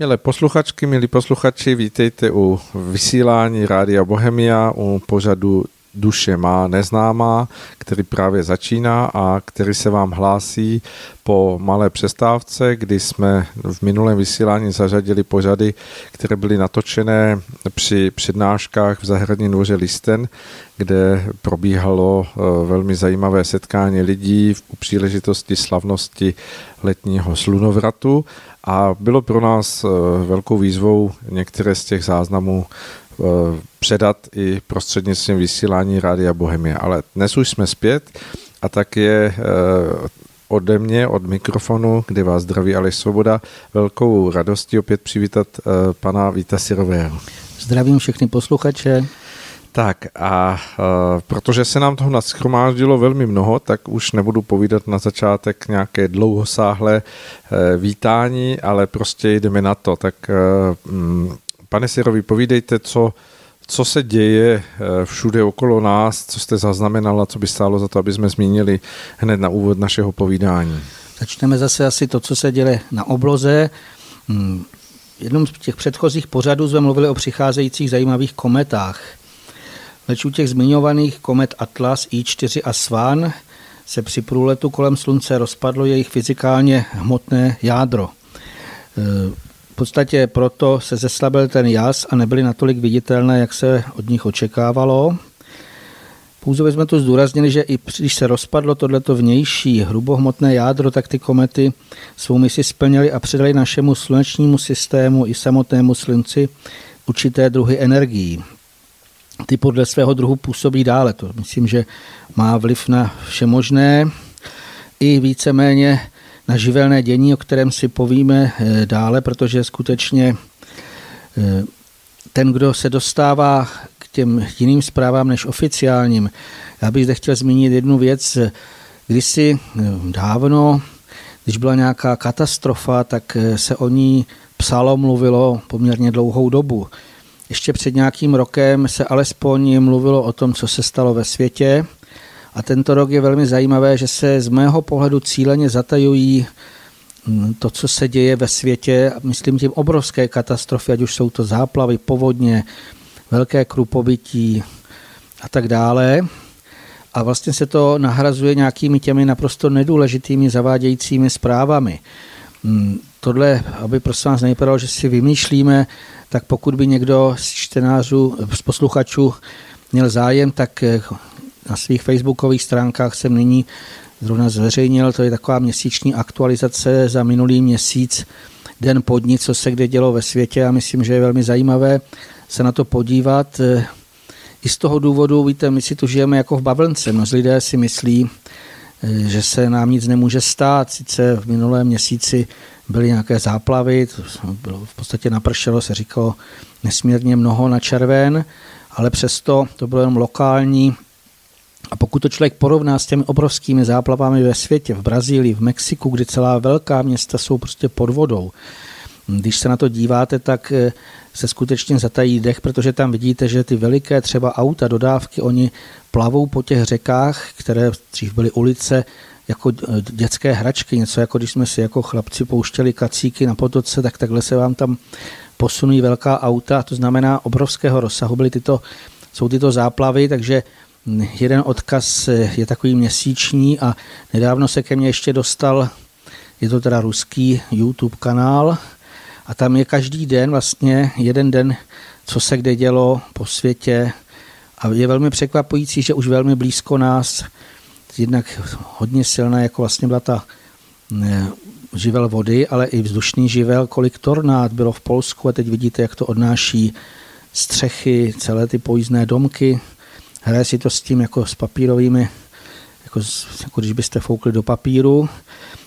Milé posluchačky, milí posluchači, vítejte u vysílání Rádia Bohemia, u pořadu Duše má neznámá, který právě začíná a který se vám hlásí po malé přestávce, kdy jsme v minulém vysílání zařadili pořady, které byly natočené při přednáškách v zahradní dvoře Listen, kde probíhalo eh, velmi zajímavé setkání lidí u příležitosti slavnosti letního slunovratu a bylo pro nás eh, velkou výzvou některé z těch záznamů eh, předat i prostřednictvím vysílání Rádia Bohemie. Ale dnes už jsme zpět a tak je ode mě, od mikrofonu, kde vás zdraví Aleš Svoboda, velkou radostí opět přivítat pana Víta Sirového. Zdravím všechny posluchače. Tak a uh, protože se nám toho naschromáždilo velmi mnoho, tak už nebudu povídat na začátek nějaké dlouhosáhlé uh, vítání, ale prostě jdeme na to. Tak uh, pane Sirovi, povídejte, co, co se děje všude okolo nás, co jste zaznamenala, co by stálo za to, aby jsme zmínili hned na úvod našeho povídání. Začneme zase asi to, co se děje na obloze. Hmm, v jednom z těch předchozích pořadů jsme mluvili o přicházejících zajímavých kometách. Leč u těch zmiňovaných komet Atlas, I4 a Svan se při průletu kolem Slunce rozpadlo jejich fyzikálně hmotné jádro. E, v podstatě proto se zeslabil ten jas a nebyly natolik viditelné, jak se od nich očekávalo. Pouze jsme tu zdůraznili, že i když se rozpadlo tohleto vnější hrubohmotné jádro, tak ty komety svou misi splnily a předali našemu slunečnímu systému i samotnému slunci určité druhy energií ty podle svého druhu působí dále. To myslím, že má vliv na vše možné i víceméně na živelné dění, o kterém si povíme eh, dále, protože skutečně eh, ten, kdo se dostává k těm jiným zprávám než oficiálním, já bych zde chtěl zmínit jednu věc. Kdysi eh, dávno, když byla nějaká katastrofa, tak se o ní psalo, mluvilo poměrně dlouhou dobu. Ještě před nějakým rokem se alespoň mluvilo o tom, co se stalo ve světě. A tento rok je velmi zajímavé, že se z mého pohledu cíleně zatajují mm, to, co se děje ve světě, myslím tím obrovské katastrofy, ať už jsou to záplavy, povodně, velké krupobytí a tak dále. A vlastně se to nahrazuje nějakými těmi naprosto nedůležitými zavádějícími zprávami. Tohle, aby prosím vás nejprve, že si vymýšlíme tak pokud by někdo z čtenářů, z posluchačů měl zájem, tak eh, na svých facebookových stránkách jsem nyní zrovna zveřejnil, to je taková měsíční aktualizace za minulý měsíc, den po dní, co se kde dělo ve světě a myslím, že je velmi zajímavé se na to podívat. Eh, I z toho důvodu, víte, my si tu žijeme jako v bavlnce. Mnozí lidé si myslí, eh, že se nám nic nemůže stát. Sice v minulém měsíci byly nějaké záplavy, bylo v podstatě napršelo, se říkalo nesmírně mnoho na červen, ale přesto to bylo jenom lokální. A pokud to člověk porovná s těmi obrovskými záplavami ve světě, v Brazílii, v Mexiku, kdy celá velká města jsou prostě pod vodou, když se na to díváte, tak eh, se skutečně zatají dech, protože tam vidíte, že ty veliké třeba auta, dodávky, oni plavou po těch řekách, které dřív byly ulice, jako dětské hračky, něco jako když jsme si jako chlapci pouštěli kacíky na potoce, tak takhle se vám tam posunují velká auta, to znamená obrovského rozsahu. Byly tyto, jsou tyto záplavy, takže jeden odkaz je takový měsíční a nedávno se ke mně ještě dostal, je to teda ruský YouTube kanál a tam je každý den vlastně jeden den, co se kde dělo po světě. A je velmi překvapující, že už velmi blízko nás jednak hodně silná, jako vlastně byla ta živel vody, ale i vzdušný živel, kolik tornád bylo v Polsku a teď vidíte, jak to odnáší střechy, celé ty pojízdné domky. Hraje si to s tím jako s papírovými, jako, jako když byste foukli do papíru.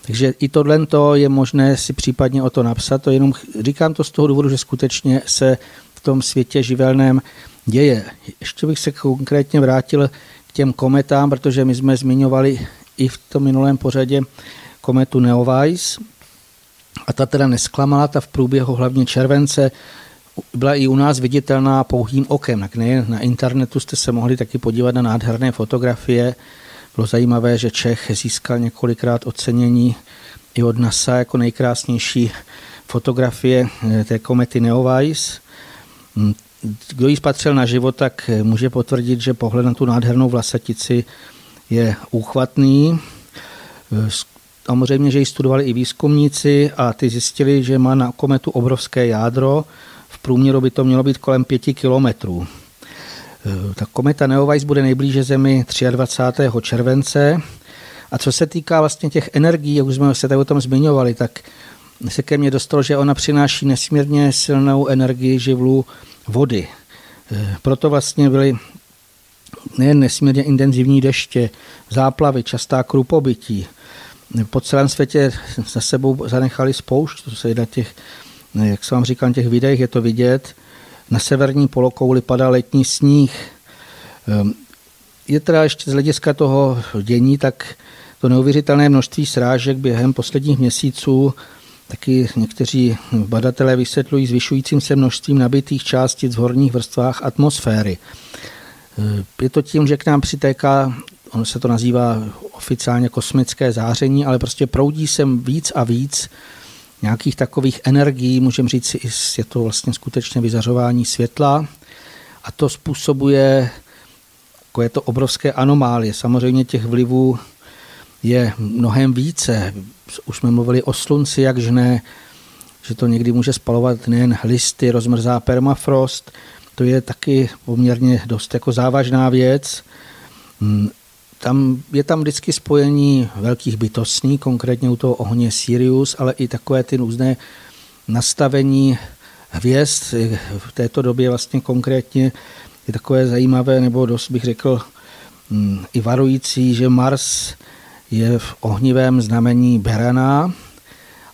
Takže i tohle je možné si případně o to napsat. To jenom říkám to z toho důvodu, že skutečně se v tom světě živelném děje. Ještě bych se konkrétně vrátil těm kometám, protože my jsme zmiňovali i v tom minulém pořadě kometu Neowise a ta teda nesklamala, ta v průběhu hlavně července byla i u nás viditelná pouhým okem. Tak nejen na internetu jste se mohli taky podívat na nádherné fotografie. Bylo zajímavé, že Čech získal několikrát ocenění i od NASA jako nejkrásnější fotografie té komety Neowise. Kdo ji spatřil na život, tak může potvrdit, že pohled na tu nádhernou vlasatici je úchvatný. Samozřejmě, že ji studovali i výzkumníci a ty zjistili, že má na kometu obrovské jádro. V průměru by to mělo být kolem 5 kilometrů. Ta kometa Neowise bude nejblíže Zemi 23. července. A co se týká vlastně těch energií, jak už jsme se tady o tom zmiňovali, tak se ke mně dostalo, že ona přináší nesmírně silnou energii živlu vody. Proto vlastně byly nejen nesmírně intenzivní deště, záplavy, častá krupobytí. Po celém světě za sebou zanechali spoušť, to se na těch, jak jsem vám na těch videích je to vidět. Na severní polokouli padá letní sníh. Ehm, je teda ještě z hlediska toho dění, tak to neuvěřitelné množství srážek během posledních měsíců taky někteří badatelé vysvětlují zvyšujícím se množstvím nabitých částic v horních vrstvách atmosféry. Je to tím, že k nám přitéká, ono se to nazývá oficiálně kosmické záření, ale prostě proudí sem víc a víc nějakých takových energií, můžeme říct, je to vlastně skutečně vyzařování světla a to způsobuje jako je to obrovské anomálie. Samozřejmě těch vlivů je mnohem více. Už jsme mluvili o slunci, jak žne, že to někdy může spalovat nejen listy, rozmrzá permafrost, to je taky poměrně dost jako závažná věc. Hmm, tam, je tam vždycky spojení velkých bytostní, konkrétně u toho ohně Sirius, ale i takové ty různé nastavení hvězd. V této době vlastně konkrétně je takové zajímavé, nebo dost bych řekl hmm, i varující, že Mars je v ohnivém znamení Berana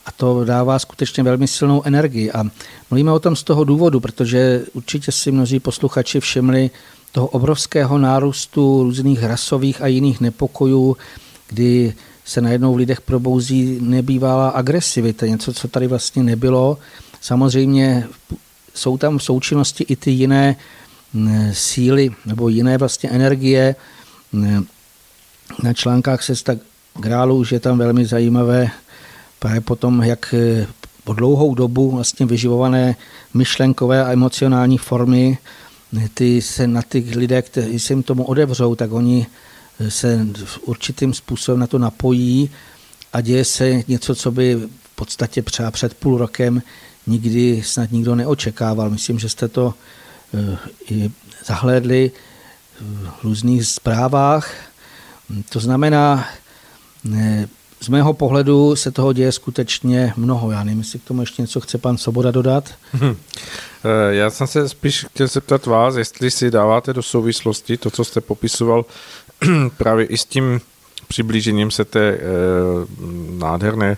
a to dává skutečně velmi silnou energii. A mluvíme o tom z toho důvodu, protože určitě si mnozí posluchači všimli toho obrovského nárůstu různých rasových a jiných nepokojů, kdy se najednou v lidech probouzí nebývalá agresivita, něco, co tady vlastně nebylo. Samozřejmě jsou tam v součinnosti i ty jiné síly nebo jiné vlastně energie. Na článkách se tak grálu už je tam velmi zajímavé právě potom, jak eh, po dlouhou dobu vlastně vyživované myšlenkové a emocionální formy, eh, ty se na ty lidé, kteří se jim tomu odevřou, tak oni eh, se určitým způsobem na to napojí a děje se něco, co by v podstatě třeba před půl rokem nikdy snad nikdo neočekával. Myslím, že jste to i zahlédli v různých zprávách. To znamená, z mého pohledu se toho děje skutečně mnoho. Já nevím, jestli k tomu ještě něco chce pan Soboda dodat. Hm. Já jsem se spíš chtěl zeptat vás, jestli si dáváte do souvislosti to, co jste popisoval právě i s tím přiblížením se té eh, nádherné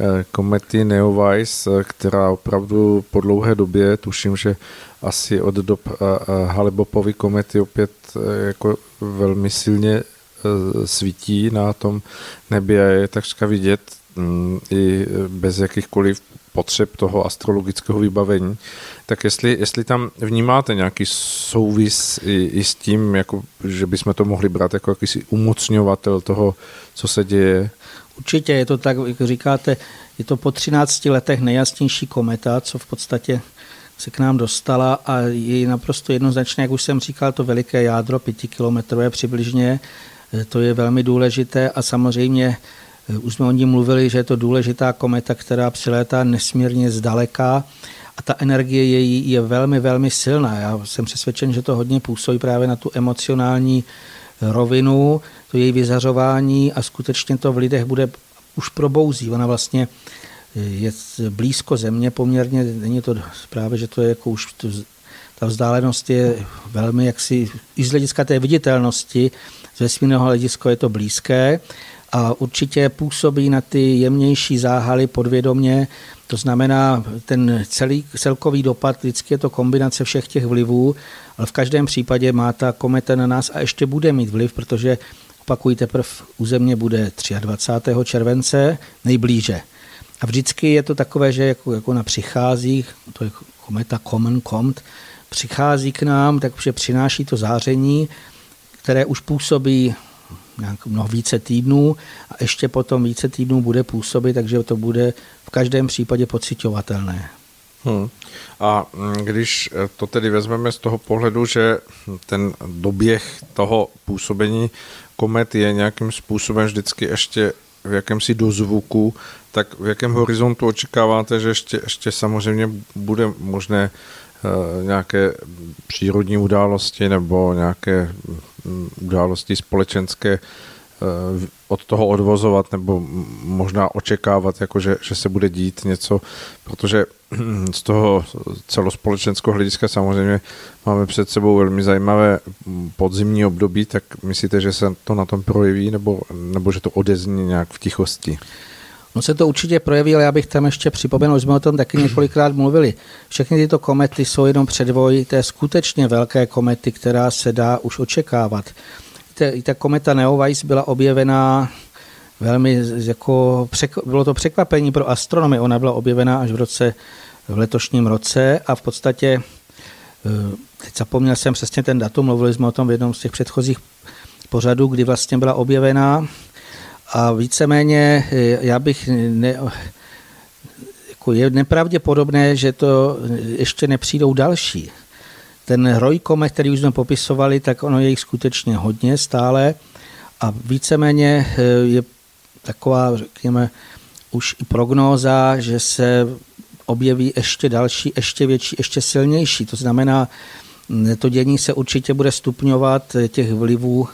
eh, komety Neowise, která opravdu po dlouhé době, tuším, že asi od dob eh, eh Halibopovy komety opět eh, jako velmi silně Eh, svítí na tom nebi a je takřka vidět mm, i bez jakýchkoliv potřeb toho astrologického vybavení, tak jestli, jestli tam vnímáte nějaký souvis i, i s tím, jako, že bychom to mohli brát jako jakýsi umocňovatel toho, co se děje? Určitě je to tak, jak říkáte, je to po 13 letech nejjasnější kometa, co v podstatě se k nám dostala a je naprosto jednoznačné, jak už jsem říkal, to veliké jádro, pětikilometrové přibližně, Eh, to je velmi důležité a samozřejmě eh, už jsme o ní mluvili, že je to důležitá kometa, která přilétá nesmírně zdaleka a ta energie její je velmi, velmi silná. Já jsem přesvědčen, že to hodně působí právě na tu emocionální rovinu, to její vyzařování a skutečně to v lidech bude už probouzí. Ona vlastně eh, je blízko země poměrně, není to právě, že to je jako už ta vzdálenost je velmi jaksi, i z hlediska té viditelnosti, z vesmírného hlediska je to blízké a určitě působí na ty jemnější záhaly podvědomě, to znamená, ten celý, celkový dopad, vždycky je to kombinace všech těch vlivů, ale v každém případě má ta kometa na nás a ještě bude mít vliv, protože opakují teprve u Země bude 23. července nejblíže. A vždycky je to takové, že jako, jako na přichází, to je kometa Common Comt, přichází k nám, takže přináší to záření, které už působí nějak mnoho více týdnů a ještě potom více týdnů bude působit, takže to bude v každém případě pocitovatelné. Hmm. A mm, když eh, to tedy vezmeme z toho pohledu, že ten doběh toho působení komet je nějakým způsobem vždycky ještě v jakémsi dozvuku, tak v jakém horizontu očekáváte, že ještě, ještě samozřejmě bude možné nějaké přírodní události nebo nějaké um, události společenské uh, od toho odvozovat nebo možná očekávat, jako že, že se bude dít něco, protože z toho celospolečenského hlediska samozřejmě máme před sebou velmi zajímavé podzimní období, tak myslíte, že se to na tom projeví nebo, nebo že to odezní nějak v tichosti? No se to určitě projeví, ale já bych tam ještě připomenul, že jsme o tom taky několikrát mluvili. Všechny tyto komety jsou jenom předvoj té skutečně velké komety, která se dá už očekávat. I ta kometa Neowise byla objevená velmi jako bylo to překvapení pro astronomy. Ona byla objevena až v roce v letošním roce a v podstatě eh, teď zapomněl jsem přesně ten datum, mluvili jsme o tom v jednom z těch předchozích pořadů, kdy vlastně byla objevená a víceméně eh, já bych ne, jako je nepravděpodobné, že to ještě nepřijdou další. Ten roj komet, který už jsme popisovali, tak ono je jich skutečně hodně stále a víceméně eh, je taková, řekněme, už i prognóza, že se objeví ještě další, ještě větší, ještě silnější. To znamená, to dění se určitě bude stupňovat, těch vlivů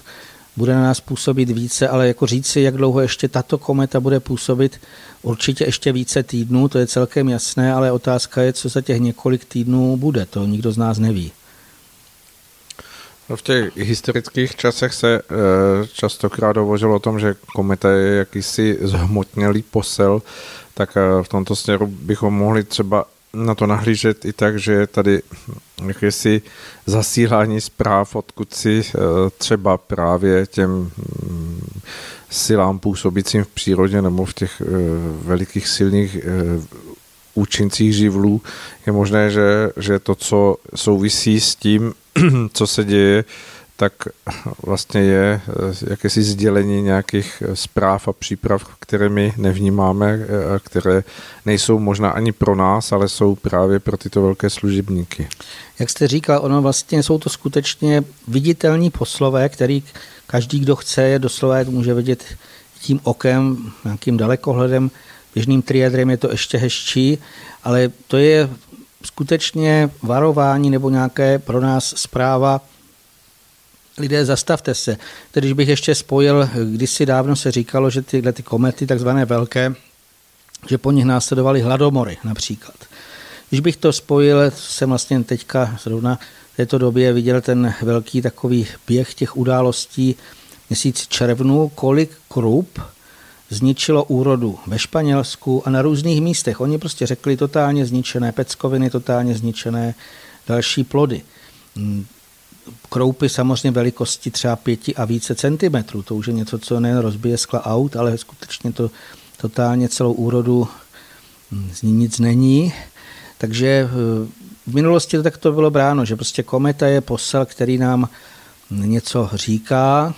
bude na nás působit více, ale jako říci, jak dlouho ještě tato kometa bude působit, určitě ještě více týdnů, to je celkem jasné, ale otázka je, co za těch několik týdnů bude, to nikdo z nás neví. No v těch historických časech se e, častokrát hovořilo o tom, že kometa je jakýsi zhmotnělý posel, tak e, v tomto směru bychom mohli třeba na to nahlížet i tak, že je tady jakési zasílání zpráv, odkud si e, třeba právě těm mm, silám působícím v přírodě nebo v těch velikých silných účincích živlů, je možné, že, že to, co souvisí s tím, co se děje, tak vlastně je eh, jakési sdělení nějakých eh, zpráv a příprav, které my nevnímáme eh, které nejsou možná ani pro nás, ale jsou právě pro tyto velké služebníky. Jak jste říkal, ono vlastně jsou to skutečně viditelní poslové, který každý, kdo chce, je doslova může vidět tím okem, nějakým dalekohledem, běžným triadrem je to ještě hezčí, ale to je skutečně varování nebo nějaké pro nás zpráva, lidé, zastavte se. Tedy, když bych ještě spojil, kdysi dávno se říkalo, že tyhle ty komety, takzvané velké, že po nich následovaly hladomory například. Když bych to spojil, jsem vlastně teďka zrovna v této době viděl ten velký takový běh těch událostí měsíc červnu, kolik krup zničilo úrodu ve Španělsku a na různých místech. Oni prostě řekli totálně zničené peckoviny, totálně zničené další plody. Kroupy samozřejmě velikosti třeba pěti a více centimetrů. To už je něco, co nejen rozbije skla aut, ale skutečně to totálně celou úrodu mm, z ní nic není. Takže eh, v minulosti to tak to bylo bráno, že prostě kometa je posel, který nám něco říká,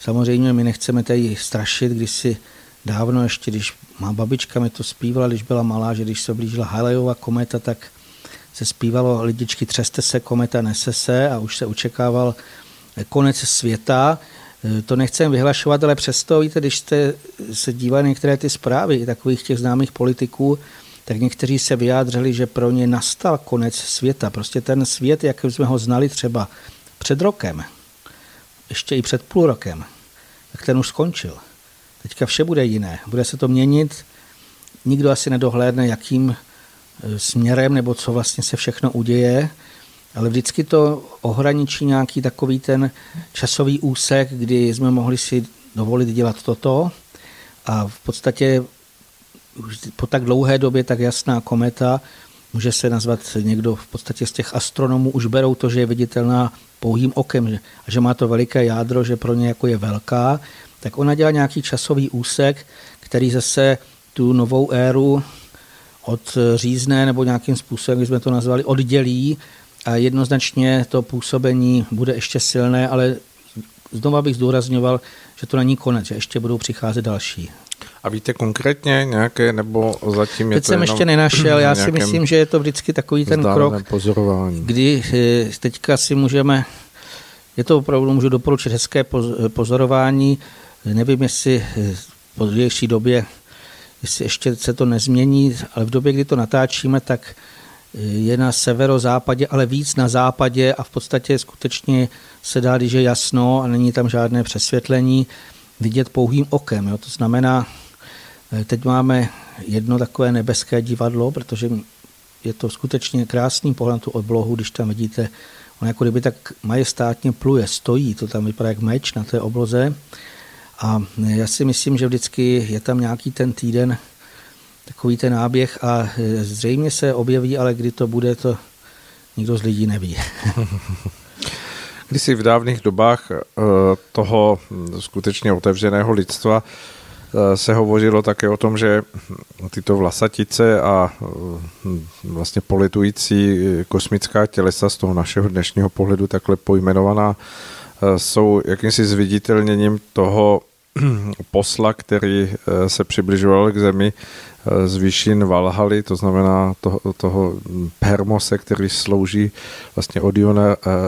Samozřejmě my nechceme tady strašit, když si dávno ještě, když má babička mi to zpívala, když byla malá, že když se blížila Halejova kometa, tak se zpívalo lidičky třeste se, kometa nese se a už se očekával konec světa. To nechcem vyhlašovat, ale přesto, víte, když jste se dívali některé ty zprávy takových těch známých politiků, tak někteří se vyjádřili, že pro ně nastal konec světa. Prostě ten svět, jak jsme ho znali třeba před rokem, ještě i před půl rokem, tak ten už skončil. Teďka vše bude jiné. Bude se to měnit, nikdo asi nedohlédne, jakým směrem nebo co vlastně se všechno uděje, ale vždycky to ohraničí nějaký takový ten časový úsek, kdy jsme mohli si dovolit dělat toto. A v podstatě už po tak dlouhé době tak jasná kometa, může se nazvat někdo v podstatě z těch astronomů, už berou to, že je viditelná pouhým okem, že, a že má to veliké jádro, že pro ně jako je velká, tak ona dělá nějaký časový úsek, který zase tu novou éru od řízné nebo nějakým způsobem, jak jsme to nazvali, oddělí a jednoznačně to působení bude ještě silné, ale znova bych zdůrazňoval, že to není konec, že ještě budou přicházet další. A víte konkrétně nějaké, nebo zatím je Teď to jsem ještě nenašel, já si myslím, že je to vždycky takový ten krok, pozorování. kdy eh, teďka si můžeme, je to opravdu, můžu doporučit hezké pozorování, nevím, jestli eh, v pozdější době, jestli ještě se to nezmění, ale v době, kdy to natáčíme, tak je na severozápadě, ale víc na západě a v podstatě skutečně se dá, když je jasno a není tam žádné přesvětlení, vidět pouhým okem. Jo. To znamená, eh, teď máme jedno takové nebeské divadlo, protože je to skutečně krásný pohled tu oblohu, když tam vidíte, on jako kdyby tak majestátně pluje, stojí, to tam vypadá jak meč na té obloze. A já si myslím, že vždycky je tam nějaký ten týden, takový ten náběh a eh, zřejmě se objeví, ale kdy to bude, to nikdo z lidí neví. Kdysi v dávných dobách eh, toho skutečně otevřeného lidstva eh, se hovořilo také o tom, že tyto vlasatice a vlastně politující kosmická tělesa z toho našeho dnešního pohledu takhle pojmenovaná jsou jakýmsi zviditelněním toho posla, který se přibližoval k zemi z výšin Valhaly, to znamená toho, toho Hermose, který slouží vlastně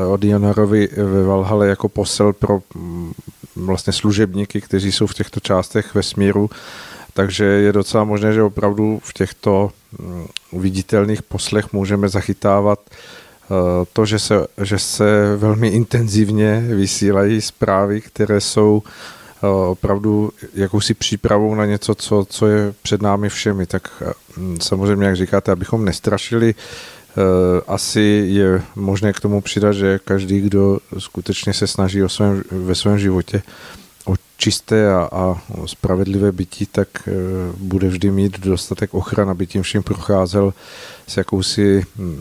Odionarovi ve Valhale jako posel pro mm, vlastně služebníky, kteří jsou v těchto částech vesmíru. Takže je docela možné, že opravdu v těchto mm, viditelných poslech můžeme zachytávat eh, to, že se, že se velmi intenzivně vysílají zprávy, které jsou Eh, opravdu jakousi přípravou na něco, co, co je před námi všemi. Tak eh, samozřejmě, jak říkáte, abychom nestrašili, eh, asi je možné k tomu přidat, že každý, kdo skutečně se snaží o svém, ve svém životě čisté a, a spravedlivé bytí, tak bude vždy mít dostatek ochrany, aby tím vším procházel s jakousi hm,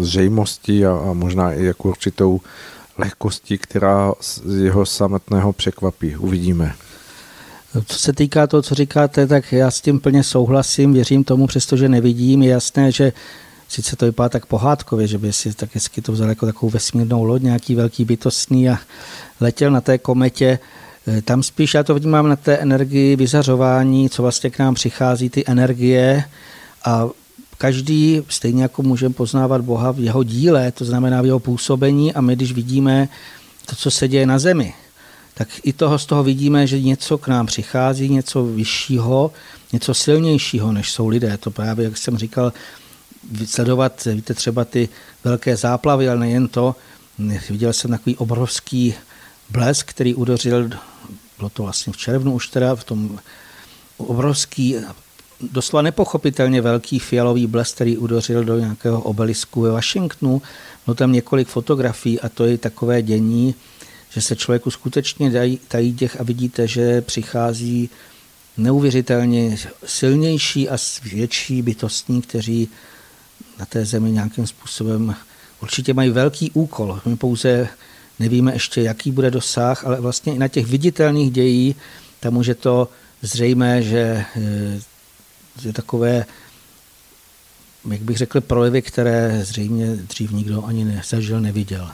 zřejmostí a, a možná i jako určitou lehkosti, která z jeho samotného překvapí. Uvidíme. Co se týká toho, co říkáte, tak já s tím plně souhlasím, věřím tomu, přestože nevidím. Je jasné, že sice to vypadá tak pohádkově, že by si tak hezky to vzal jako takovou vesmírnou loď, nějaký velký bytostný a letěl na té kometě. E, tam spíš já to vnímám na té energii vyzařování, co vlastně k nám přichází, ty energie a Každý, stejně jako můžeme poznávat Boha v jeho díle, to znamená v jeho působení a my, když vidíme to, co se děje na zemi, tak i toho z toho vidíme, že něco k nám přichází, něco vyššího, něco silnějšího, než jsou lidé. To právě, jak jsem říkal, sledovat, víte, třeba ty velké záplavy, ale nejen to. Viděl jsem takový obrovský blesk, který udeřil, bylo to vlastně v červnu už teda, v tom obrovský doslova nepochopitelně velký fialový blesk, který udořil do nějakého obelisku ve Washingtonu. Bylo tam několik fotografií a to je takové dění, že se člověku skutečně dají, tají děch a vidíte, že přichází neuvěřitelně silnější a větší bytostní, kteří na té zemi nějakým způsobem určitě mají velký úkol. My pouze nevíme ještě, jaký bude dosah, ale vlastně i na těch viditelných dějí, tam už je to zřejmé, že eh, je takové, jak bych řekl, projevy, které zřejmě dřív nikdo ani nezažil, neviděl.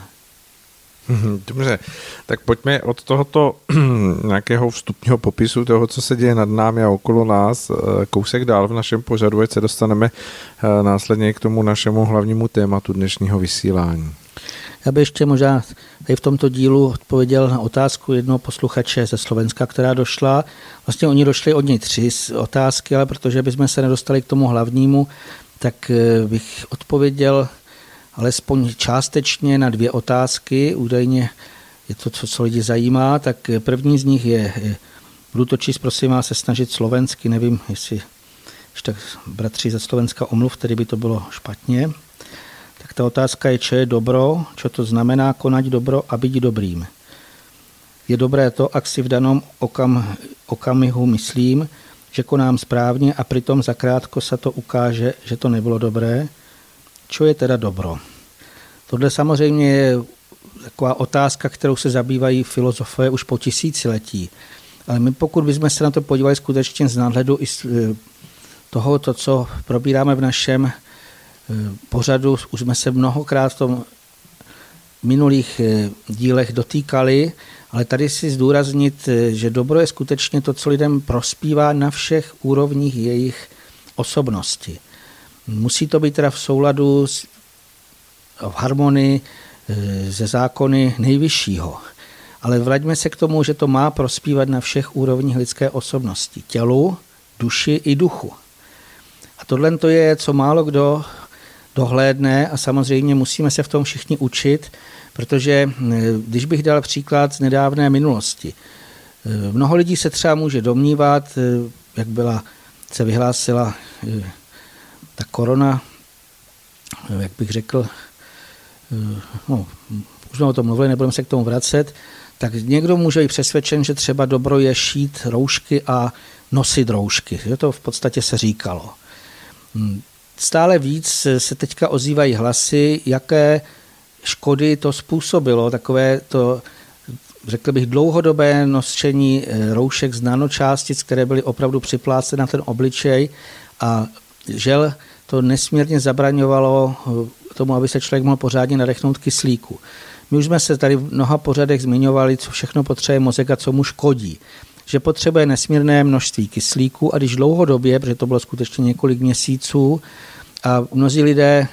Mhm, dobře, tak pojďme od tohoto nějakého vstupního popisu toho, co se děje nad námi a okolo nás, eh, kousek dál v našem pořadu, ať se dostaneme eh, následně k tomu našemu hlavnímu tématu dnešního vysílání. Já bych ještě možná tady v tomto dílu odpověděl na otázku jednoho posluchače ze Slovenska, která došla. Vlastně oni došli od něj tři otázky, ale protože bychom se nedostali k tomu hlavnímu, tak eh, bych odpověděl alespoň částečně na dvě otázky. Údajně je to, co, co lidi zajímá. Tak první z nich je, budu to číst, prosím vás, se snažit slovensky, nevím, jestli tak bratři ze Slovenska omluv, tedy by to bylo špatně tak ta otázka je, čo je dobro, čo to znamená konať dobro a byť dobrým. Je dobré to, ak si v danom okam, okamihu myslím, že konám správně a přitom zakrátko se to ukáže, že to nebylo dobré. Čo je teda dobro? Tohle samozřejmě je taková otázka, kterou se zabývají filozofové už po tisíciletí. Ale my pokud bychom se na to podívali skutečně z náhledu i z eh, toho, to, co probíráme v našem pořadu už jsme se mnohokrát v tom minulých eh, dílech dotýkali Ale tady si zdůraznit, že dobro je skutečně to, co lidem prospívá na všech úrovních jejich osobnosti. Musí to být teda v souladu s, v harmonii ze zákony nejvyššího. Ale vraťme se k tomu, že to má prospívat na všech úrovních lidské osobnosti. Tělu, duši i duchu. A tohle to je, co málo kdo dohlédne a samozřejmě musíme se v tom všichni učit, protože když bych dal příklad z nedávné minulosti, mnoho lidí se třeba může domnívat, jak byla, se vyhlásila ta korona, jak bych řekl, no, už jsme o tom mluvili, nebudeme se k tomu vracet, tak někdo může být přesvědčen, že třeba dobro je šít roušky a nosit roušky. Že to v podstatě se říkalo. Stále víc se teďka ozývají hlasy, jaké škody to způsobilo, takové to, řekl bych, dlouhodobé nošení eh, roušek z nanočástic, které byly opravdu připláceny na ten obličej a žel to nesmírně zabraňovalo eh, tomu, aby se člověk mohl pořádně nadechnout kyslíku. My už jsme se tady v mnoha pořadech zmiňovali, co všechno potřebuje mozek a co mu škodí. Že potřebuje nesmírné množství kyslíku a když dlouhodobě, protože to bylo skutečně několik měsíců, a mnozí lidé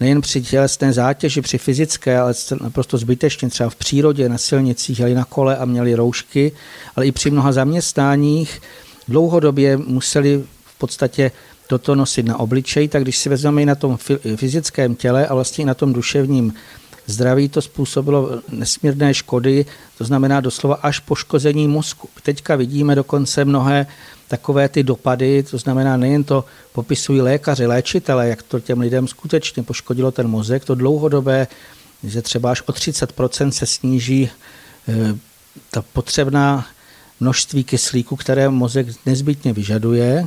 nejen při tělesné zátěži, při fyzické, ale naprosto zbytečně třeba v přírodě, na silnicích, jeli na kole a měli roušky, ale i při mnoha zaměstnáních dlouhodobě museli v podstatě toto nosit na obličej, tak když si vezmeme i na tom fyzickém těle a vlastně i na tom duševním zdraví to způsobilo nesmírné škody, to znamená doslova až poškození mozku. Teďka vidíme dokonce mnohé takové ty dopady, to znamená nejen to popisují lékaři, léčitele, jak to těm lidem skutečně poškodilo ten mozek, to dlouhodobé, že třeba až o 30% se sníží eh, ta potřebná množství kyslíku, které mozek nezbytně vyžaduje,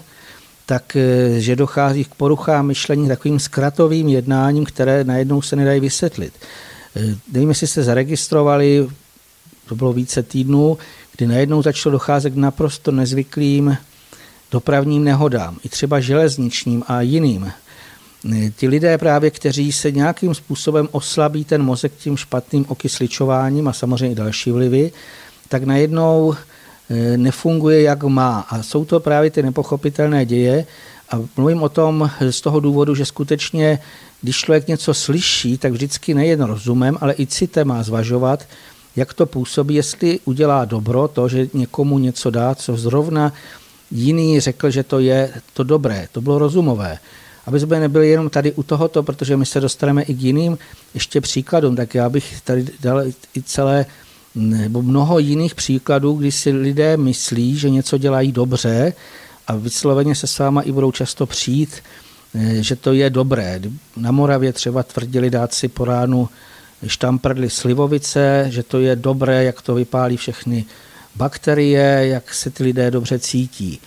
tak eh, že dochází k poruchám myšlení takovým zkratovým jednáním, které najednou se nedají vysvětlit. Eh, nevím, jestli jste zaregistrovali, to bylo více týdnů, kdy najednou začalo docházet k naprosto nezvyklým dopravním nehodám, i třeba železničním a jiným. Eh, ti lidé právě, kteří se nějakým způsobem oslabí ten mozek tím špatným okysličováním a samozřejmě i další vlivy, tak najednou eh, nefunguje, jak má. A jsou to právě ty nepochopitelné děje. A mluvím o tom z toho důvodu, že skutečně když člověk něco slyší, tak vždycky nejen rozumem, ale i citem má zvažovat, jak to působí, jestli udělá dobro to, že někomu něco dá, co zrovna jiný řekl, že to je to dobré, to bylo rozumové. Aby jsme nebyli jenom tady u tohoto, protože my se dostaneme i k jiným ještě příkladům, tak já bych tady dal i celé nebo mnoho jiných příkladů, kdy si lidé myslí, že něco dělají dobře a vysloveně se s váma i budou často přijít že to je dobré. Na Moravě třeba tvrdili dát si po ránu štamprdly slivovice, že to je dobré, jak to vypálí všechny bakterie, jak se ty lidé dobře cítí.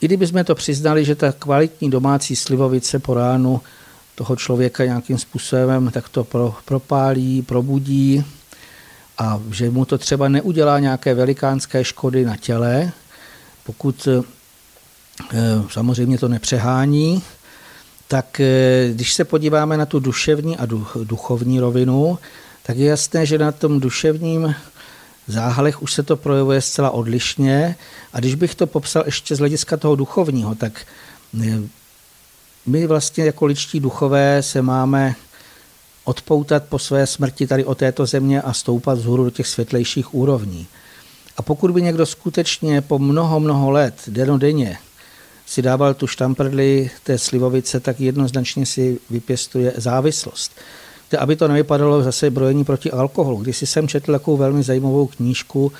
I kdybychom to přiznali, že ta kvalitní domácí slivovice po ránu toho člověka nějakým způsobem tak to pro, propálí, probudí a že mu to třeba neudělá nějaké velikánské škody na těle, pokud Eh, samozřejmě to nepřehání, tak eh, když se podíváme na tu duševní a duchovní rovinu, tak je jasné, že na tom duševním záhalech už se to projevuje zcela odlišně. A když bych to popsal ještě z hlediska toho duchovního, tak eh, my vlastně jako ličtí duchové se máme odpoutat po své smrti tady o této země a stoupat vzhůru do těch světlejších úrovní. A pokud by někdo skutečně po mnoho, mnoho let, denodenně, si dával tu štamprdli té slivovice, tak jednoznačně si vypěstuje závislost. Aby to nevypadalo zase brojení proti alkoholu. Když jsem četl takovou velmi zajímavou knížku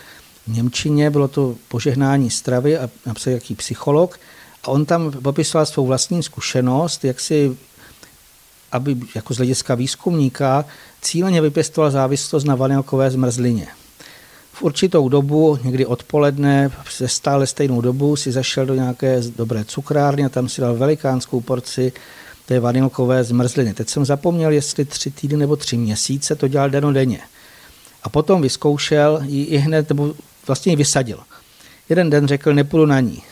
v Němčině, bylo to požehnání stravy a napsal jaký psycholog, a on tam popisoval svou vlastní zkušenost, jak si, aby jako z hlediska výzkumníka, cíleně vypěstoval závislost na vanilkové zmrzlině v určitou dobu, někdy odpoledne, se stále stejnou dobu, si zašel do nějaké dobré cukrárny a tam si dal velikánskou porci té vanilkové zmrzliny. Teď jsem zapomněl, jestli tři týdny nebo tři měsíce to dělal denodenně. A potom vyzkoušel ji i hned, nebo vlastně ji vysadil. Jeden den řekl, nepůjdu na ní.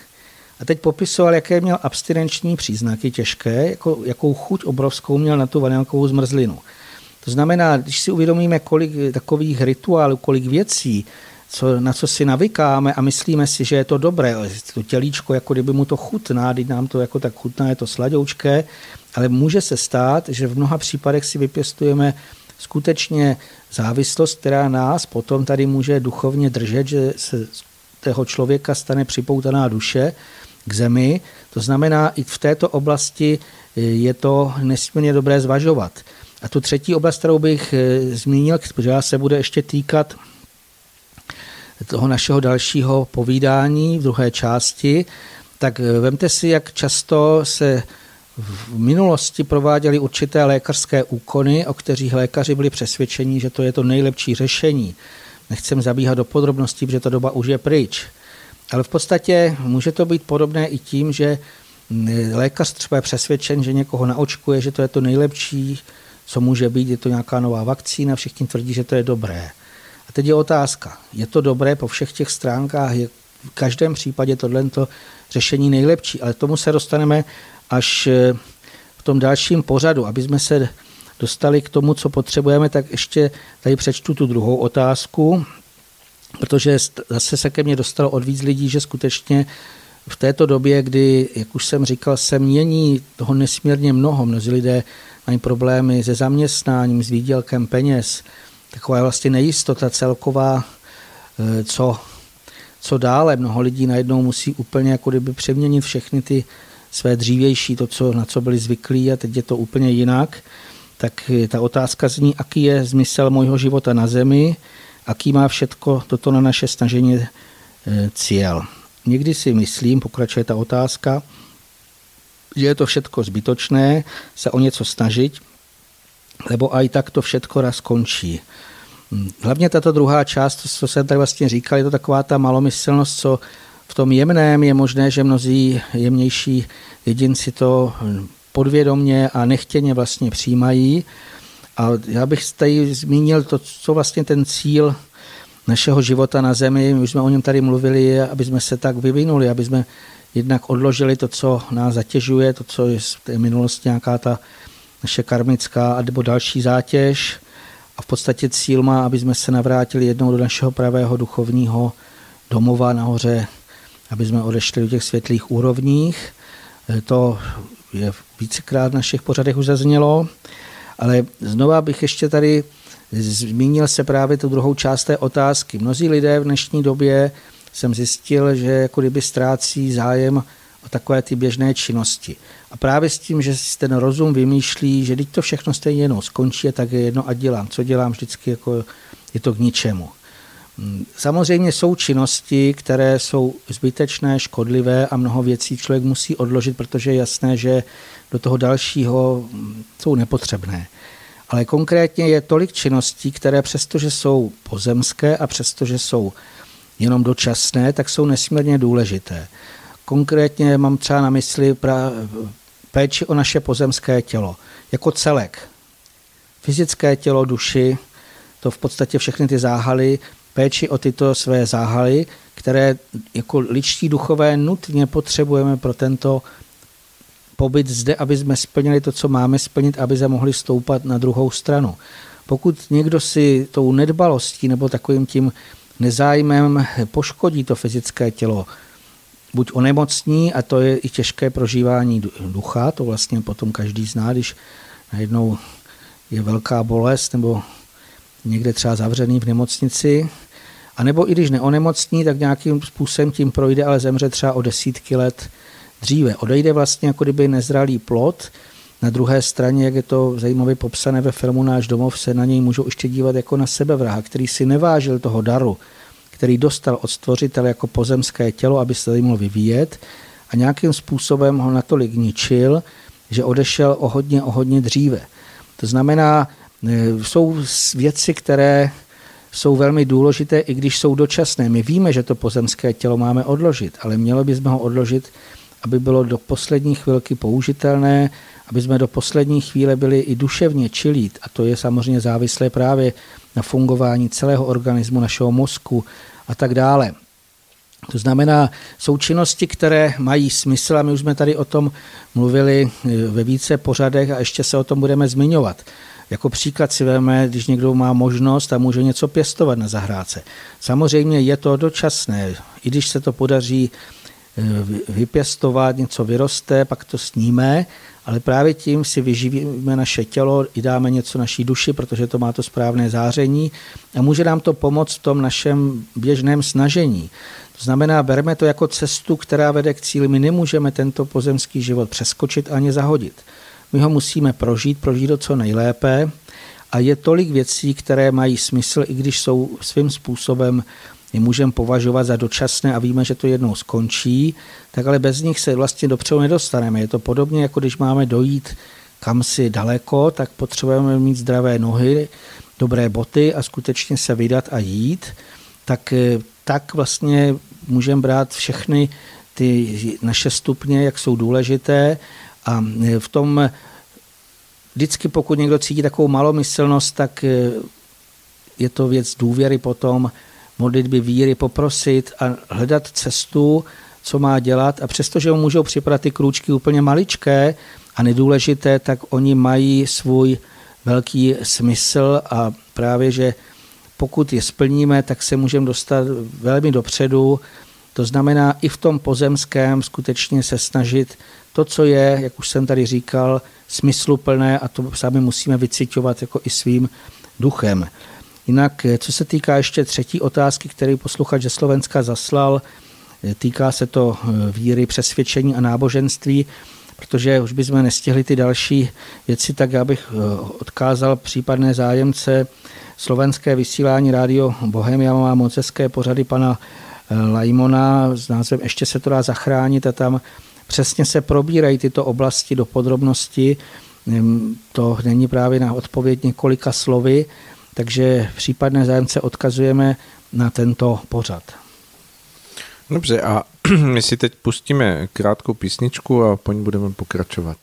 A teď popisoval, jaké měl abstinenční příznaky těžké, jako, jakou chuť obrovskou měl na tu vanilkovou zmrzlinu. To znamená, když si uvědomíme, kolik takových rituálů, kolik věcí, co, na co si navykáme a myslíme si, že je to dobré, to tělíčko, jako kdyby mu to chutná, když nám to jako tak chutná, je to sladoučké, ale může se stát, že v mnoha případech si vypěstujeme skutečně závislost, která nás potom tady může duchovně držet, že se z toho člověka stane připoutaná duše k zemi. To znamená, i v této oblasti je to nesmírně dobré zvažovat. A tu třetí oblast, kterou bych eh, zmínil, která se bude ještě týkat toho našeho dalšího povídání v druhé části, tak eh, vemte si, jak často se v minulosti prováděly určité lékařské úkony, o kterých lékaři byli přesvědčeni, že to je to nejlepší řešení. Nechcem zabíhat do podrobností, protože ta doba už je pryč. Ale v podstatě může to být podobné i tím, že lékař třeba je přesvědčen, že někoho naočkuje, že to je to nejlepší, co může být, je to nějaká nová vakcína, všichni tvrdí, že to je dobré. A teď je otázka, je to dobré po všech těch stránkách, je v každém případě tohle řešení nejlepší, ale tomu se dostaneme až eh, v tom dalším pořadu, aby jsme se dostali k tomu, co potřebujeme, tak ještě tady přečtu tu druhou otázku, protože zase se ke mně dostalo od víc lidí, že skutečně v této době, kdy, jak už jsem říkal, se mění toho nesmírně mnoho, mnozí lidé mají problémy se zaměstnáním, s výdělkem peněz, taková vlastně nejistota celková, eh, co, co dále. Mnoho lidí najednou musí úplně jako kdyby přeměnit všechny ty své dřívější, to, co, na co byli zvyklí a teď je to úplně jinak. Tak ta otázka zní, aký je smysl mojho života na zemi, aký má všetko toto na naše snažení eh, cíl. Někdy si myslím, pokračuje ta otázka, že je to všetko zbytočné, se o něco snažit, lebo aj tak to všetko raz skončí. Hm, hlavně tato druhá část, co jsem tady vlastně říkal, je to taková ta malomyslnost, co v tom jemném je možné, že mnozí jemnější jedinci to podvědomně a nechtěně vlastně přijímají. A já bych tady zmínil to, co vlastně ten cíl našeho života na Zemi, my už jsme o něm tady mluvili, aby jsme se tak vyvinuli, aby jsme jednak odložili to, co nás zatěžuje, to, co je v té minulosti nějaká ta naše karmická nebo další zátěž. A v podstatě cíl má, aby jsme se navrátili jednou do našeho pravého duchovního domova nahoře, aby jsme odešli do těch světlých úrovních. To je vícekrát v našich pořadech už zaznělo, ale znova bych ještě tady zmínil se právě tu druhou část té otázky. Mnozí lidé v dnešní době jsem zjistil, že jako kdyby ztrácí zájem o takové ty běžné činnosti. A právě s tím, že si ten rozum vymýšlí, že teď to všechno stejně jenom skončí, tak je jedno a dělám. Co dělám, vždycky jako je to k ničemu. Mm, samozřejmě jsou činnosti, které jsou zbytečné, škodlivé a mnoho věcí člověk musí odložit, protože je jasné, že do toho dalšího mm, jsou nepotřebné. Ale konkrétně je tolik činností, které přestože jsou pozemské a přestože jsou jenom dočasné, tak jsou nesmírně důležité. Konkrétně mám třeba na mysli pra, péči o naše pozemské tělo jako celek. Fyzické tělo, duši, to v podstatě všechny ty záhaly, péči o tyto své záhaly, které jako ličtí duchové nutně potřebujeme pro tento pobyt zde, aby jsme splnili to, co máme splnit, aby se mohli stoupat na druhou stranu. Pokud někdo si tou nedbalostí nebo takovým tím nezájmem poškodí to fyzické tělo, buď onemocní, a to je i těžké prožívání ducha, to vlastně potom každý zná, když najednou je velká bolest nebo někde třeba zavřený v nemocnici, a nebo i když neonemocní, tak nějakým způsobem tím projde, ale zemře třeba o desítky let dříve. Odejde vlastně jako kdyby nezralý plot, na druhé straně, jak je to zajímavě popsané ve filmu Náš domov, se na něj můžou ještě dívat jako na sebevraha, který si nevážil toho daru, který dostal od stvořitele jako pozemské tělo, aby se tady mohl vyvíjet a nějakým způsobem ho natolik ničil, že odešel o hodně, o hodně dříve. To znamená, e, jsou věci, které jsou velmi důležité, i když jsou dočasné. My víme, že to pozemské tělo máme odložit, ale mělo bychom ho odložit, aby bylo do poslední chvilky použitelné, aby jsme do poslední chvíle byli i duševně čilít. A to je samozřejmě závislé právě na fungování celého organismu, našeho mozku a tak dále. To znamená, jsou činnosti, které mají smysl a my už jsme tady o tom mluvili ve více pořadech a ještě se o tom budeme zmiňovat. Jako příklad si veme, když někdo má možnost a může něco pěstovat na zahrádce. Samozřejmě je to dočasné, i když se to podaří eh, vypěstovat, něco vyroste, pak to sníme, ale právě tím si vyživíme naše tělo, i dáme něco naší duši, protože to má to správné záření a může nám to pomoct v tom našem běžném snažení. To znamená, bereme to jako cestu, která vede k cíli. My nemůžeme tento pozemský život přeskočit ani zahodit. My ho musíme prožít, prožít to co nejlépe a je tolik věcí, které mají smysl, i když jsou svým způsobem my můžeme považovat za dočasné a víme, že to jednou skončí, tak ale bez nich se vlastně dopředu nedostaneme. Je to podobně, jako když máme dojít kam si daleko, tak potřebujeme mít zdravé nohy, dobré boty a skutečně se vydat a jít. Tak, eh, tak vlastně můžeme brát všechny ty naše stupně, jak jsou důležité a e, v tom vždycky, pokud někdo cítí takovou malomyslnost, tak je to věc důvěry potom, modlitby víry, poprosit a hledat cestu, co má dělat. A přestože mu můžou připadat ty krůčky úplně maličké a nedůležité, tak oni mají svůj velký smysl a právě, že pokud je splníme, tak se můžeme dostat velmi dopředu. To znamená i v tom pozemském skutečně se snažit to, co je, jak už jsem tady říkal, smysluplné a to sami musíme vycitovat jako i svým duchem. Jinak, co se týká ještě třetí otázky, který posluchač ze Slovenska zaslal, týká se to eh, víry, přesvědčení a náboženství, protože už bychom nestihli ty další věci, tak já bych eh, odkázal případné zájemce slovenské vysílání Rádio Bohemia má moc hezké pořady pana eh, Lajmona s názvem Ještě se to dá zachránit a tam přesně se probírají tyto oblasti do podrobnosti. To není právě na odpověď několika slovy, takže případné zájemce odkazujeme na tento pořad. Dobře, a my si teď pustíme krátkou písničku a po ní budeme pokračovat.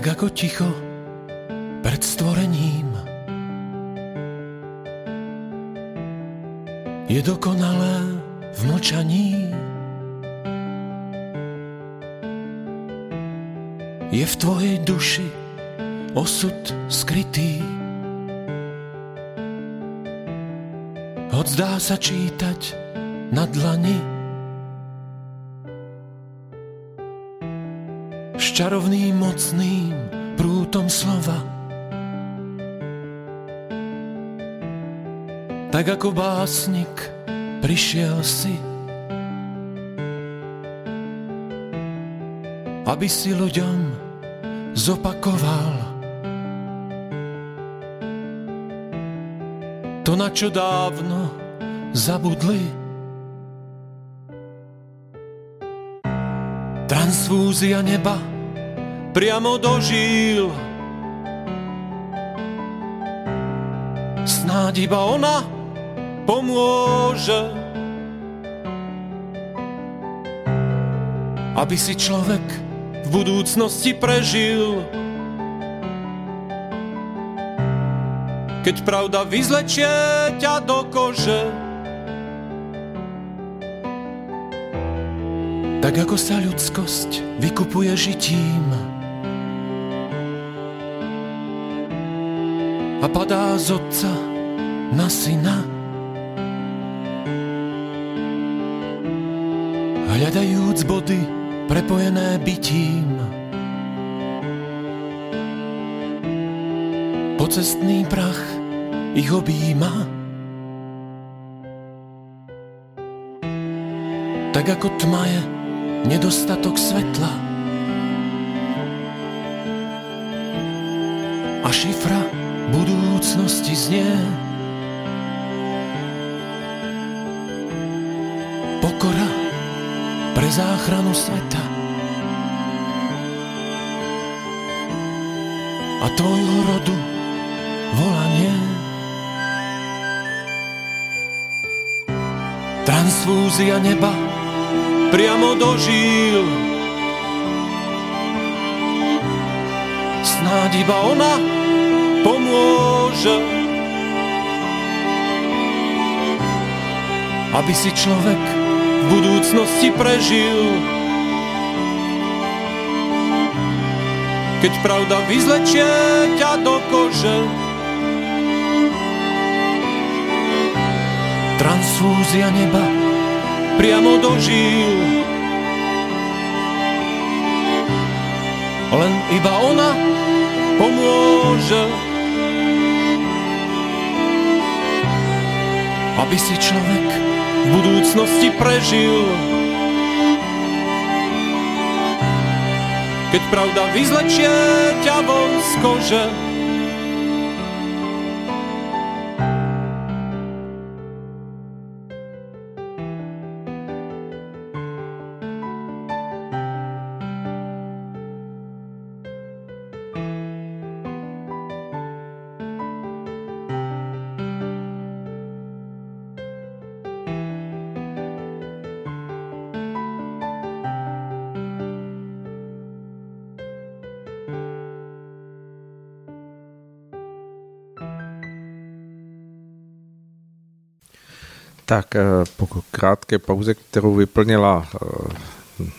Tak ako ticho pred stvorením. Je dokonalé v mlčaní. Je v tvojej duši osud skrytý. Hoď zdá sa čítať na dlani. čarovným mocným prútom slova. Tak ako básnik prišiel si, aby si ľuďom zopakoval to, na čo dávno zabudli. Transfúzia neba priamo do žíl. Snáď iba ona pomôže, aby si človek v budúcnosti prežil. Keď pravda vyzlečie ťa do kože, tak ako sa ľudskosť vykupuje žitím. Padá z otca na syna. Hľadajúc body prepojené bytím. Pocestný prach ich objíma. Tak ako tma je nedostatok svetla. A šifra budúcnosti znie. Pokora pre záchranu sveta. A tvojho rodu volanie. Transfúzia neba priamo do žíl. Snáď iba ona pomôže. Aby si človek v budúcnosti prežil. Keď pravda vyzlečie ťa do kože. Transfúzia neba priamo do žíl. Len iba ona pomôže. Aby si človek v budúcnosti prežil. Keď pravda vyzlečie ťa von z kože, Tak eh, po krátké pauze, kterou vyplnila eh,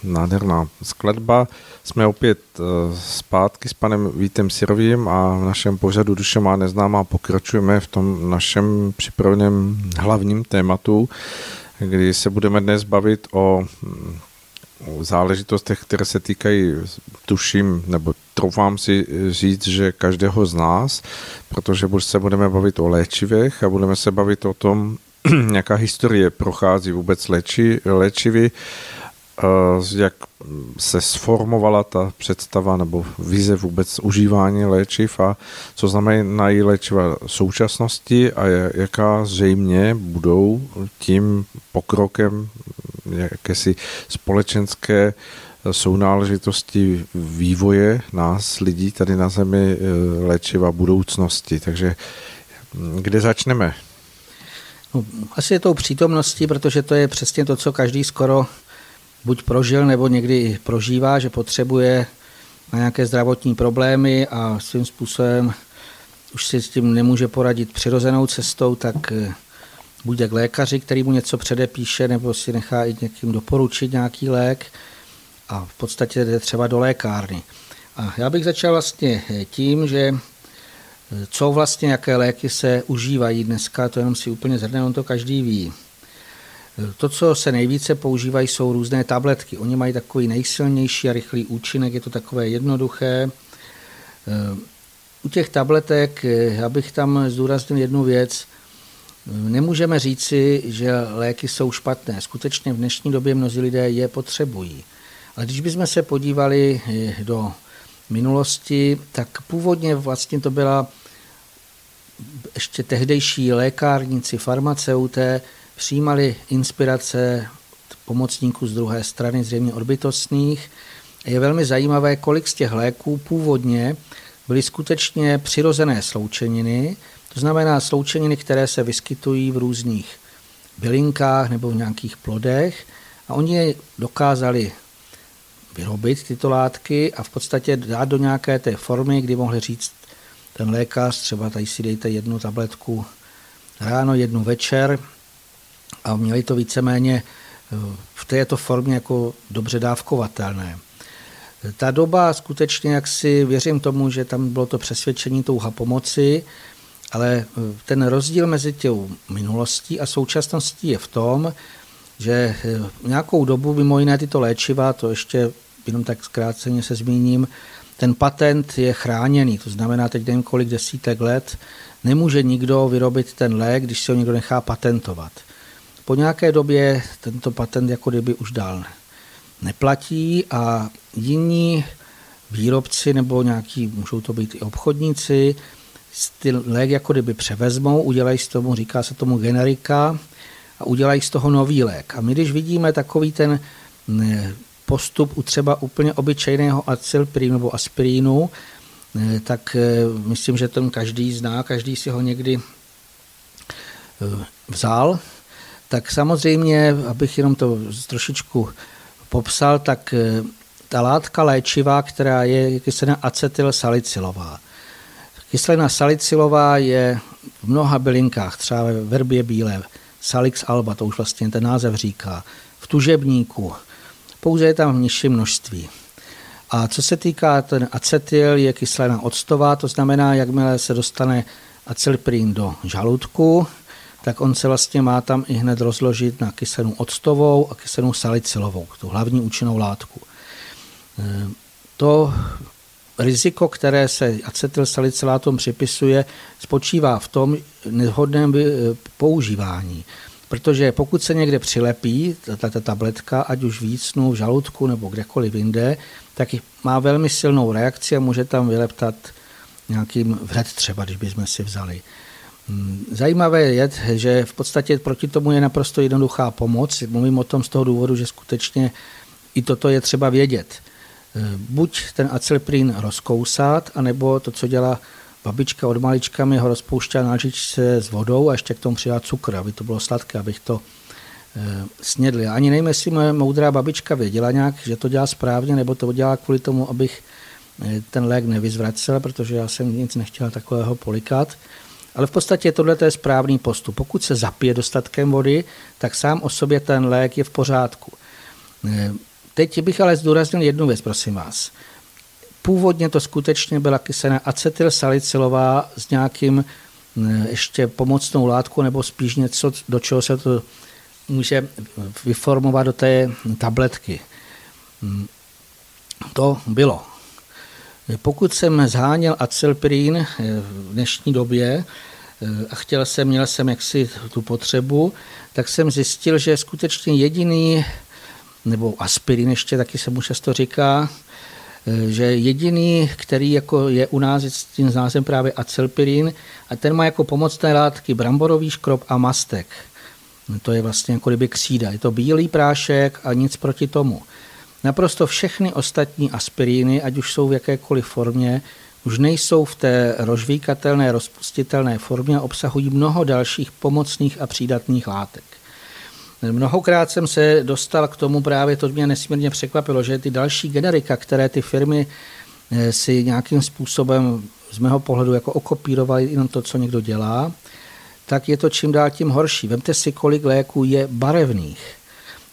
nádherná skladba, jsme opět eh, zpátky s panem Vítem Sirovým a v našem pořadu Duše má neznámá pokračujeme v tom našem připraveném hlavním tématu, kdy se budeme dnes bavit o o záležitostech, které se týkají, tuším, nebo troufám si říct, že každého z nás, protože se budeme bavit o léčivech a budeme se bavit o tom, nějaká historie prochází vůbec léči, léčivy, eh, jak se sformovala ta představa nebo vize vůbec užívání léčiv a co znamenají léčiva současnosti a jaká zřejmě budou tím pokrokem jakési společenské sounáležitosti vývoje nás, lidí tady na Zemi, eh, léčiva budoucnosti. Takže hm, kde začneme? No, asi je tou přítomností, protože to je přesně to, co každý skoro buď prožil, nebo někdy prožívá, že potřebuje na nějaké zdravotní problémy a svým způsobem už si s tím nemůže poradit přirozenou cestou, tak eh, buď k lékaři, který mu něco předepíše, nebo si nechá i někým doporučit nějaký lék a v podstatě jde třeba do lékárny. A já bych začal vlastně tím, že co vlastně, jaké léky se užívají dneska, to jenom si úplně zhrne, on to každý ví. To, co se nejvíce používají, jsou různé tabletky. Oni mají takový nejsilnější a rychlý účinek, je to takové jednoduché. U těch tabletek, já bych tam zdůraznil jednu věc, nemůžeme říci, že léky jsou špatné. Skutečně v dnešní době mnozí lidé je potřebují. Ale když bychom se podívali do minulosti, tak původně vlastně to byla ještě tehdejší lékárníci, farmaceuté přijímali inspirace pomocníků z druhé strany, zřejmě odbytostných. Je velmi zajímavé, kolik z těch léků původně byly skutečně přirozené sloučeniny, to znamená sloučeniny, které se vyskytují v různých bylinkách nebo v nějakých plodech a oni je dokázali vyrobit tyto látky a v podstatě dát do nějaké té formy, kdy mohli říct ten lékař, třeba tady si dejte jednu tabletku ráno, jednu večer a měli to víceméně eh, v této formě jako dobře dávkovatelné. Ta doba skutečně, jak si věřím tomu, že tam bylo to přesvědčení touha pomoci, ale eh, ten rozdíl mezi tou minulostí a současností je v tom, že eh, nějakou dobu mimo jiné tyto léčiva, to ještě jenom tak zkráceně se zmíním, ten patent je chráněný, to znamená teď nevím kolik desítek let, nemůže nikdo vyrobit ten lék, když si ho někdo nechá patentovat. Po nějaké době tento patent jako kdyby už dál neplatí a jiní výrobci nebo nějaký, můžou to být i obchodníci, ty lék jako kdyby převezmou, udělají z tomu, říká se tomu generika, a udělají z toho nový lék. A my když vidíme takový ten postup u třeba úplně obyčejného acylprínu nebo aspirínu, tak myslím, že ten každý zná, každý si ho někdy vzal. Tak samozřejmě, abych jenom to trošičku popsal, tak ta látka léčivá, která je kyselina acetylsalicylová. Kyselina salicylová je v mnoha bylinkách, třeba ve verbě bílé, Salix alba, to už vlastně ten název říká, v tužebníku, pouze je tam v nižším množství. A co se týká ten acetyl, je kyselina octová, to znamená, jakmile se dostane acylprín do žaludku, tak on se vlastně má tam i hned rozložit na kyselinu octovou a kyselinu salicylovou, tu hlavní účinnou látku. E, to riziko, které se acetylsalicylátom připisuje, spočívá v tom nevhodném používání. Protože pokud se někde přilepí tato tabletka, ať už vícnu v žaludku nebo kdekoliv jinde, tak má velmi silnou reakci a může tam vyleptat nějakým vred třeba, když bychom si vzali. Hmm, zajímavé je, že v podstatě proti tomu je naprosto jednoduchá pomoc. Mluvím o tom z toho důvodu, že skutečně i toto je třeba vědět. Eh, buď ten acylprín rozkousat, anebo to, co dělá babička od malička, mi ho rozpouštěla na lžičce s vodou a ještě k tomu přidá cukr, aby to bylo sladké, abych to e, snědli. Ani nevím, jestli moje moudrá babička věděla nějak, že to dělá správně, nebo to dělá kvůli tomu, abych e, ten lék nevyzvracel, protože já jsem nic nechtěla takového polikat. Ale v podstatě tohle je správný postup. Pokud se zapije dostatkem vody, tak sám o sobě ten lék je v pořádku. E, Teď bych ale zdůraznil jednu věc, prosím vás. Původně to skutečně byla kyselina acetylsalicylová s nějakým ještě pomocnou látkou nebo spíš něco, do čeho se to může vyformovat do té tabletky. To bylo. Pokud jsem zháněl acylpirín v dnešní době a chtěl jsem, měl jsem jaksi tu potřebu, tak jsem zjistil, že skutečně jediný nebo aspirin ještě taky se mu často říká, eh, že jediný, který jako je u nás s tím názvem právě acylpirin, a ten má jako pomocné látky bramborový škrob a mastek. To je vlastně jako kdyby křída. Je to bílý prášek a nic proti tomu. Naprosto všechny ostatní aspiríny, ať už jsou v jakékoliv formě, už nejsou v té rozvíkatelné, rozpustitelné formě a obsahují mnoho dalších pomocných a přídatných látek. Mnohokrát jsem se dostal k tomu právě, to mě nesmírně překvapilo, že ty další generika, které ty firmy eh, si nějakým způsobem z mého pohledu jako okopírovaly jenom to, co někdo dělá, tak je to čím dál tím horší. Vemte si, kolik léků je barevných.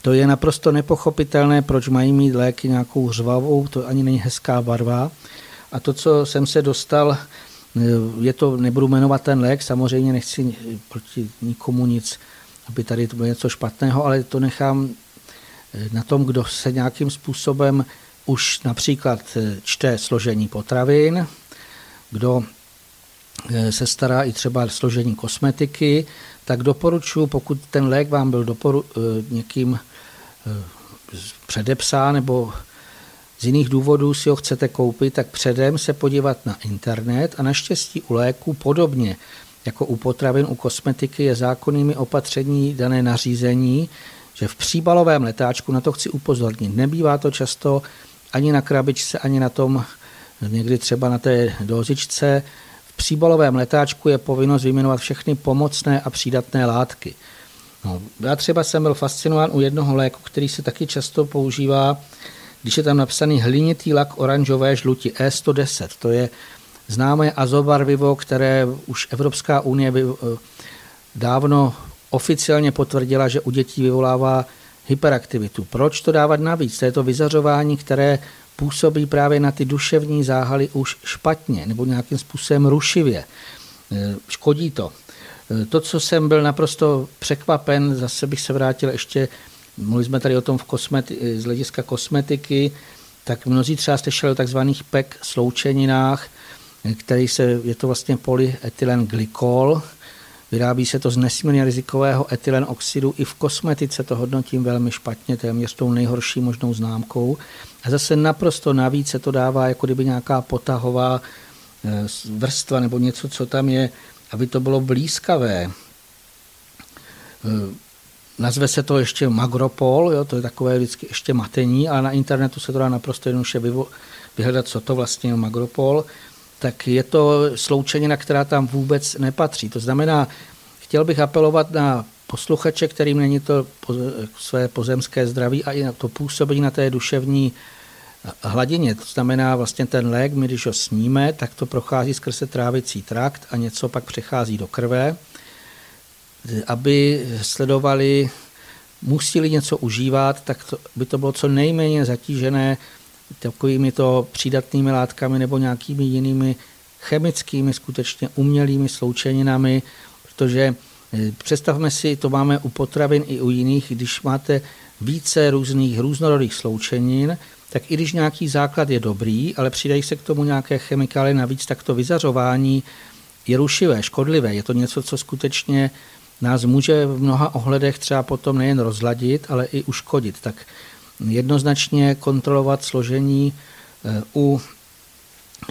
To je naprosto nepochopitelné, proč mají mít léky nějakou řvavou, to ani není hezká barva. A to, co jsem se dostal, eh, je to, nebudu jmenovat ten lék, samozřejmě nechci proti nikomu nic aby tady to bylo něco špatného, ale to nechám eh, na tom, kdo se nějakým způsobem už například eh, čte složení potravin, kdo eh, se stará i třeba složení kosmetiky, tak doporučuji, pokud ten lék vám byl doporu, někým předepsán nebo z jiných důvodů si ho chcete koupit, tak předem se podívat na internet a naštěstí u léku podobně jako u potravin, u kosmetiky je zákonnými opatření dané nařízení, že v příbalovém letáčku, na to chci upozornit, nebývá to často ani na krabičce, ani na tom, někdy třeba na té dozičce, v příbalovém letáčku je povinnost vyjmenovat všechny pomocné a přídatné látky. No, já třeba jsem byl fascinován u jednoho léku, který se taky často používá, když je tam napsaný hlinitý lak oranžové žluti E110. To je známé azobarvivo, které už Evropská unie eh, dávno oficiálně potvrdila, že u dětí vyvolává hyperaktivitu. Proč to dávat navíc? To je to vyzařování, které působí právě na ty duševní záhaly už špatně nebo nějakým způsobem rušivě. Eh, škodí to. Eh, to, co jsem byl naprosto překvapen, zase bych se vrátil ještě, mluvili jsme tady o tom v kosmeti- z hlediska kosmetiky, tak mnozí třeba šli o takzvaných PEK sloučeninách, který se, je to vlastně polyetylen glykol, vyrábí se to z nesmírně rizikového etylen oxidu, i v kosmetice to hodnotím velmi špatně, téměř tou nejhorší možnou známkou. A zase naprosto navíc se to dává jako kdyby nějaká potahová eh, vrstva nebo něco, co tam je, aby to bylo blízkavé. Eh, nazve se to ještě magropol, jo, to je takové vždycky ještě matení, ale na internetu se to dá naprosto jednoduše vyhledat, co to vlastně je magropol, tak je to sloučenina, která tam vůbec nepatří. To znamená, chtěl bych apelovat na posluchače, kterým není to své pozemské zdraví a i na to působení na té duševní hladině. To znamená vlastně ten lék, my když ho sníme, tak to prochází skrze trávicí trakt a něco pak přechází do krve, aby sledovali, museli něco užívat, tak to, by to bylo co nejméně zatížené takovými to přídatnými látkami nebo nějakými jinými chemickými, skutečně umělými sloučeninami, protože eh, představme si, to máme u potravin i u jiných, když máte více různých různorodých sloučenin, tak i když nějaký základ je dobrý, ale přidají se k tomu nějaké chemikálie navíc, tak to vyzařování je rušivé, škodlivé. Je to něco, co skutečně nás může v mnoha ohledech třeba potom nejen rozladit, ale i uškodit. Tak jednoznačně kontrolovat složení eh, u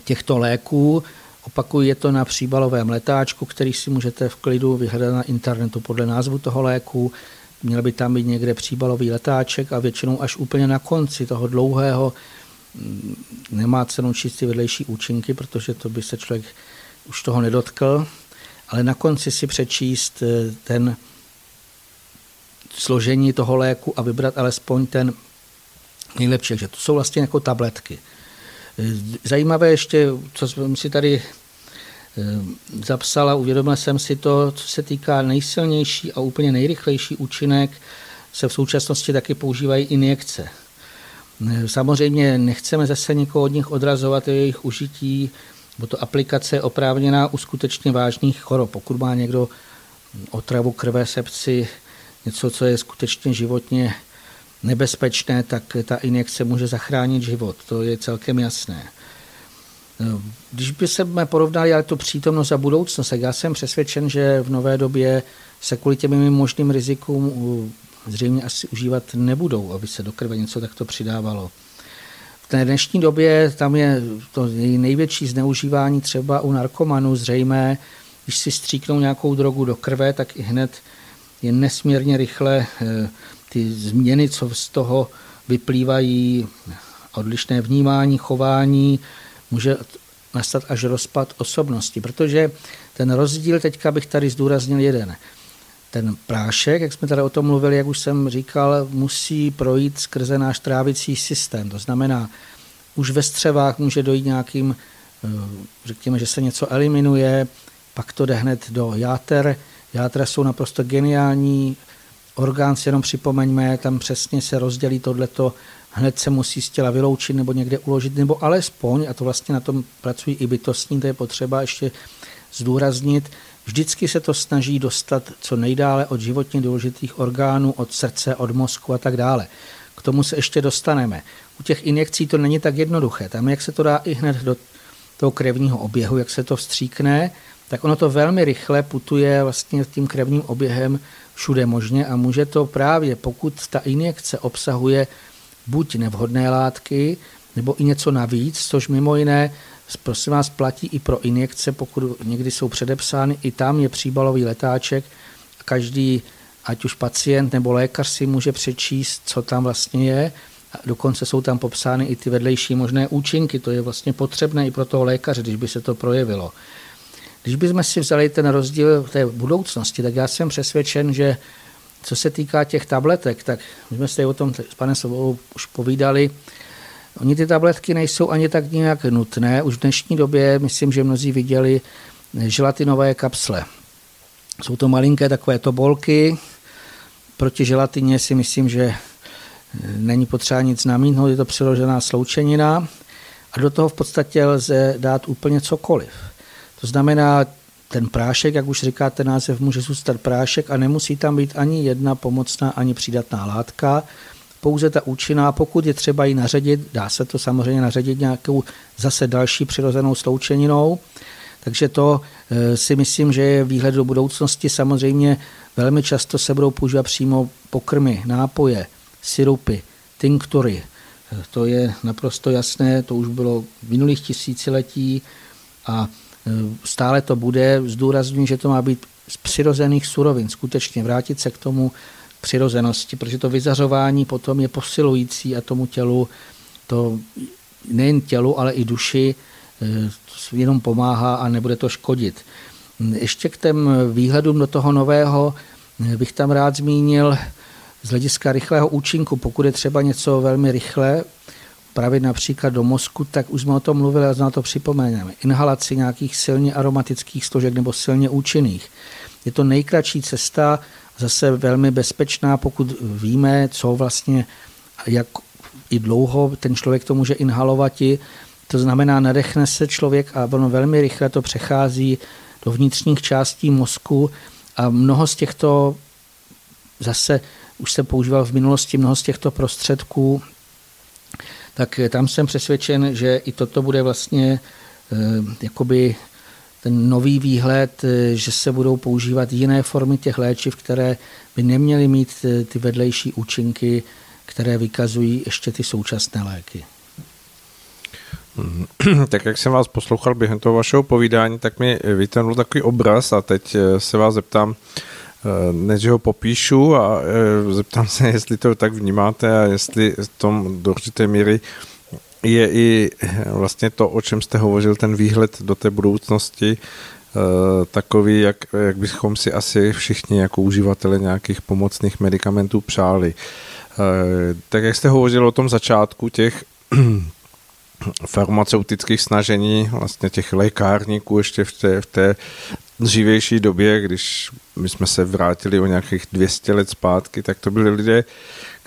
těchto léků. Opakuju, je to na příbalovém letáčku, který si můžete v klidu vyhledat na internetu podle názvu toho léku. Měl by tam být někde příbalový letáček a většinou až úplně na konci toho dlouhého mm, nemá cenu číst ty vedlejší účinky, protože to by se člověk už toho nedotkl, ale na konci si přečíst eh, ten složení toho léku a vybrat alespoň ten nejlepší. že to jsou vlastně jako tabletky. Zajímavé ještě, co jsem si tady Eh, zapsala, uvědomil jsem si to, co se týká nejsilnější a úplně nejrychlejší účinek, se v současnosti taky používají injekce. Eh, samozřejmě nechceme zase někoho od nich odrazovat jejich užití, bo to aplikace je oprávněná u skutečně vážných chorob. Pokud má někdo otravu krve, sepci, něco, co je skutečně životně nebezpečné, tak ta injekce může zachránit život. To je celkem jasné. Když by se porovnali ale tu přítomnost a budoucnost, tak já jsem přesvědčen, že v nové době se kvůli těm možným rizikům zřejmě asi užívat nebudou, aby se do krve něco takto přidávalo. V té dnešní době tam je to největší zneužívání třeba u narkomanů zřejmé, když si stříknou nějakou drogu do krve, tak i hned je nesmírně rychle eh, ty změny, co z toho vyplývají, odlišné vnímání, chování, může nastat až rozpad osobnosti, protože ten rozdíl, teďka bych tady zdůraznil jeden. Ten prášek, jak jsme tady o tom mluvili, jak už jsem říkal, musí projít skrze náš trávicí systém. To znamená, už ve střevách může dojít nějakým, eh, řekněme, že se něco eliminuje, pak to jde hned do játer. Játra jsou naprosto geniální, orgán si jenom připomeňme, tam přesně se rozdělí tohleto hned se musí z těla vyloučit nebo někde uložit, nebo alespoň, a to vlastně na tom pracují i bytostní, to je potřeba ještě zdůraznit, vždycky se to snaží dostat co nejdále od životně důležitých orgánů, od srdce, od mozku a tak dále. K tomu se ještě dostaneme. U těch injekcí to není tak jednoduché. Tam, jak se to dá i hned do toho krevního oběhu, jak se to vstříkne, tak ono to velmi rychle putuje vlastně tím krevním oběhem všude možně a může to právě, pokud ta injekce obsahuje buď nevhodné látky, nebo i něco navíc, což mimo jiné, prosím vás, platí i pro injekce, pokud někdy jsou předepsány, i tam je příbalový letáček, každý, ať už pacient nebo lékař si může přečíst, co tam vlastně je, a dokonce jsou tam popsány i ty vedlejší možné účinky, to je vlastně potřebné i pro toho lékaře, když by se to projevilo. Když bychom si vzali ten rozdíl té budoucnosti, tak já jsem přesvědčen, že co se týká těch tabletek, tak my jsme se o tom s panem Sobou už povídali. Oni ty tabletky nejsou ani tak nějak nutné. Už v dnešní době, myslím, že mnozí viděli želatinové kapsle. Jsou to malinké takové tobolky. Proti želatině si myslím, že není potřeba nic namítnout, je to přiložená sloučenina a do toho v podstatě lze dát úplně cokoliv. To znamená, ten prášek, jak už říká ten název, může zůstat prášek a nemusí tam být ani jedna pomocná, ani přidatná látka, pouze ta účinná, pokud je třeba ji naředit, dá se to samozřejmě naředit nějakou zase další přirozenou sloučeninou, takže to eh, si myslím, že je výhled do budoucnosti. Samozřejmě velmi často se budou používat přímo pokrmy, nápoje, syrupy, tinktury. Eh, to je naprosto jasné, to už bylo v minulých tisíciletí a stále to bude. Zdůrazňuji, že to má být z přirozených surovin, skutečně vrátit se k tomu přirozenosti, protože to vyzařování potom je posilující a tomu tělu, to nejen tělu, ale i duši eh, jenom pomáhá a nebude to škodit. Ještě k těm výhledům do toho nového eh, bych tam rád zmínil z hlediska rychlého účinku, pokud je třeba něco velmi rychle, pravit například do mozku, tak už jsme o tom mluvili a na to připomeneme. Inhalaci nějakých silně aromatických složek nebo silně účinných. Je to nejkratší cesta, zase velmi bezpečná, pokud víme, co vlastně, jak i dlouho ten člověk to může inhalovat. To znamená, nadechne se člověk a ono velmi rychle to přechází do vnitřních částí mozku a mnoho z těchto zase už se používal v minulosti mnoho z těchto prostředků, tak tam jsem přesvědčen, že i toto bude vlastně eh, jakoby ten nový výhled, eh, že se budou používat jiné formy těch léčiv, které by neměly mít eh, ty vedlejší účinky, které vykazují ještě ty současné léky. Tak jak jsem vás poslouchal během toho vašeho povídání, tak mi vytenul takový obraz a teď se vás zeptám, než ho popíšu a zeptám se, jestli to tak vnímáte a jestli v tom do určité míry je i vlastně to, o čem jste hovořil, ten výhled do té budoucnosti, takový, jak, jak bychom si asi všichni jako uživatelé nějakých pomocných medicamentů přáli. Tak jak jste hovořil o tom začátku těch farmaceutických snažení, vlastně těch lékárníků ještě v té, v té dřívější době, když my jsme se vrátili o nějakých 200 let zpátky, tak to byli lidé,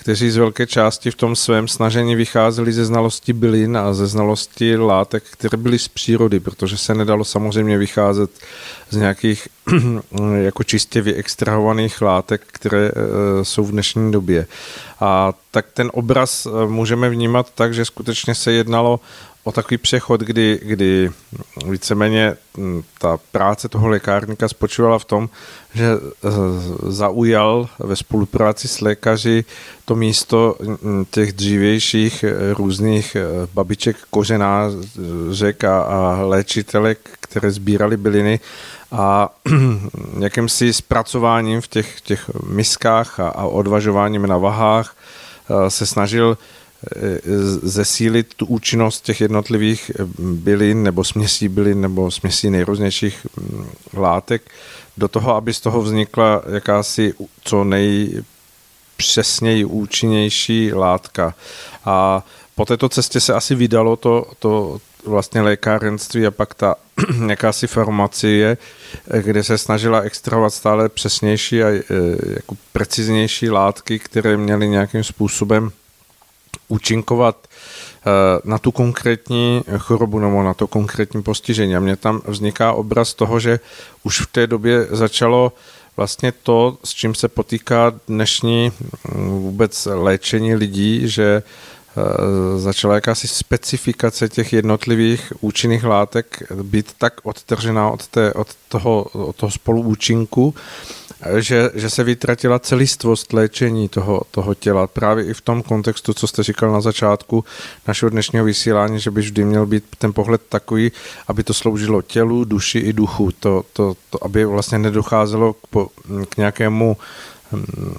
kteří z velké části v tom svém snažení vycházeli ze znalosti bylin a ze znalosti látek, které byly z přírody, protože se nedalo samozřejmě vycházet z nějakých jako čistě vyextrahovaných látek, které eh, jsou v dnešní době. A tak ten obraz eh, můžeme vnímat tak, že skutečně se jednalo o takový přechod, kdy, kdy víceméně hm, ta práce toho lékárníka spočívala v tom, že eh, zaujal ve spolupráci s lékaři to místo hm, těch dřívějších eh, různých eh, babiček kořenářek a, a léčitelek, které sbírali byliny a jakýmsi zpracováním v těch, těch miskách a, a odvažováním na vahách se snažil zesílit tu účinnost těch jednotlivých bylin nebo směsí bylin nebo směsí nejrůznějších mm, látek do toho, aby z toho vznikla jakási co nejpřesněji účinnější látka. A po této cestě se asi vydalo to, to vlastně lékárenství a pak ta jakási farmacie, kde se snažila extrahovat stále přesnější a e, jako preciznější látky, které měly nějakým způsobem účinkovat eh, na tu konkrétní chorobu nebo na to konkrétní postižení. A mně tam vzniká obraz toho, že už v té době začalo vlastně to, s čím se potýká dnešní mm, vůbec léčení lidí, že eh, začala jakási specifikace těch jednotlivých účinných látek být tak odtržená od, té, od toho, od toho spoluúčinku, že, že se vytratila celistvost léčení toho, toho těla. Právě i v tom kontextu, co jste říkal na začátku našeho dnešního vysílání, že by vždy měl být ten pohled takový, aby to sloužilo tělu, duši i duchu. To, to, to aby vlastně nedocházelo k, k nějakému hm,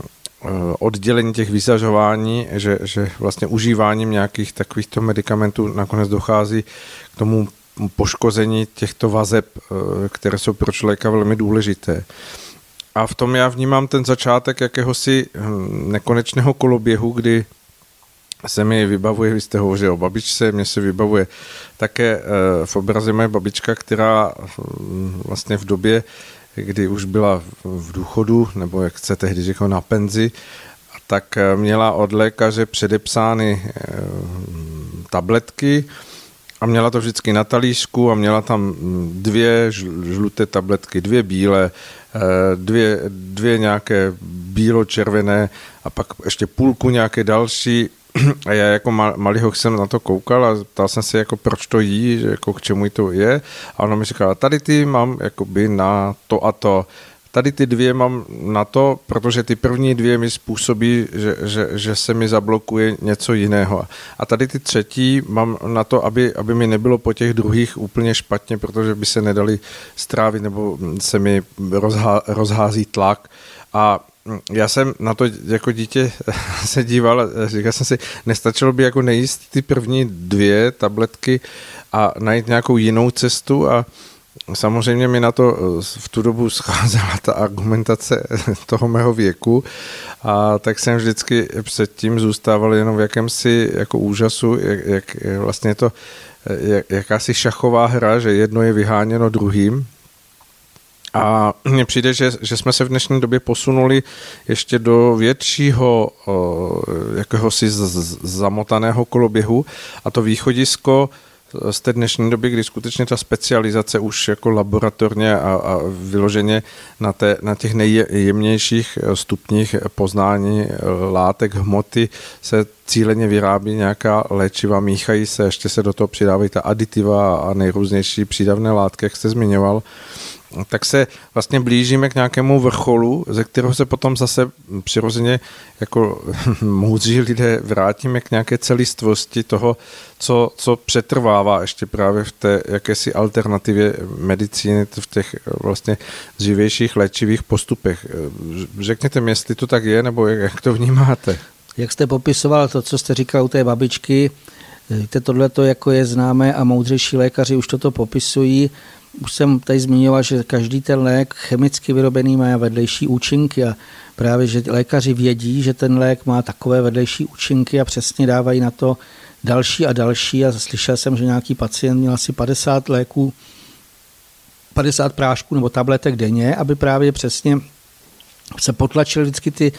oddělení těch vyzařování, že, že vlastně užíváním nějakých takovýchto medicamentů nakonec dochází k tomu poškození těchto vazeb, eh, které jsou pro člověka velmi důležité. A v tom já vnímám ten začátek jakéhosi hm, nekonečného koloběhu, kdy se mi vybavuje, vy jste hovořil o babičce, mě se vybavuje také eh, v obraze moje babička, která hm, vlastně v době, kdy už byla v důchodu, nebo jak se tehdy říkal na penzi, tak eh, měla od lékaře předepsány eh, tabletky a měla to vždycky na talířku a měla tam hm, dvě žluté tabletky, dvě bílé, dvě, dvě nějaké bílo-červené a pak ještě půlku nějaké další a já jako malýho jsem na to koukal a ptal jsem se, jako proč to jí, že jako k čemu to je. A ona mi říkala, tady ty mám jakoby na to a to. Tady ty dvě mám na to, protože ty první dvě mi způsobí, že, že, že se mi zablokuje něco jiného. A tady ty třetí mám na to, aby, aby mi nebylo po těch druhých úplně špatně, protože by se nedali strávit nebo se mi rozhá, rozhází tlak. A já jsem na to jako dítě se díval, říkal jsem si, nestačilo by jako nejíst ty první dvě tabletky a najít nějakou jinou cestu a Samozřejmě mi na to v tu dobu scházela ta argumentace toho mého věku a tak jsem vždycky předtím zůstával jenom v jakémsi jako úžasu, jak, jak vlastně to jak, jakási šachová hra, že jedno je vyháněno druhým. A mně přijde, že, že jsme se v dnešní době posunuli ještě do většího jakéhosi zamotaného koloběhu a to východisko z té dnešní doby, kdy skutečně ta specializace už jako laboratorně a, a vyloženě na, té, na těch nejjemnějších stupních poznání látek hmoty se cíleně vyrábí nějaká léčiva, míchají se, ještě se do toho přidávají ta aditiva a nejrůznější přídavné látky, jak jste zmiňoval tak se vlastně blížíme k nějakému vrcholu, ze kterého se potom zase přirozeně jako moudří lidé vrátíme k nějaké celistvosti toho, co, co přetrvává ještě právě v té jakési alternativě medicíny, v těch vlastně živějších léčivých postupech. Řekněte mi, jestli to tak je, nebo jak, to vnímáte? Jak jste popisoval to, co jste říkal u té babičky, Víte, tohle to jako je známé a moudřejší lékaři už toto popisují. Už jsem tady zmiňoval, že každý ten lék chemicky vyrobený má vedlejší účinky a právě, že lékaři vědí, že ten lék má takové vedlejší účinky a přesně dávají na to další a další. A slyšel jsem, že nějaký pacient měl asi 50 léků, 50 prášků nebo tabletek denně, aby právě přesně se potlačily vždycky ty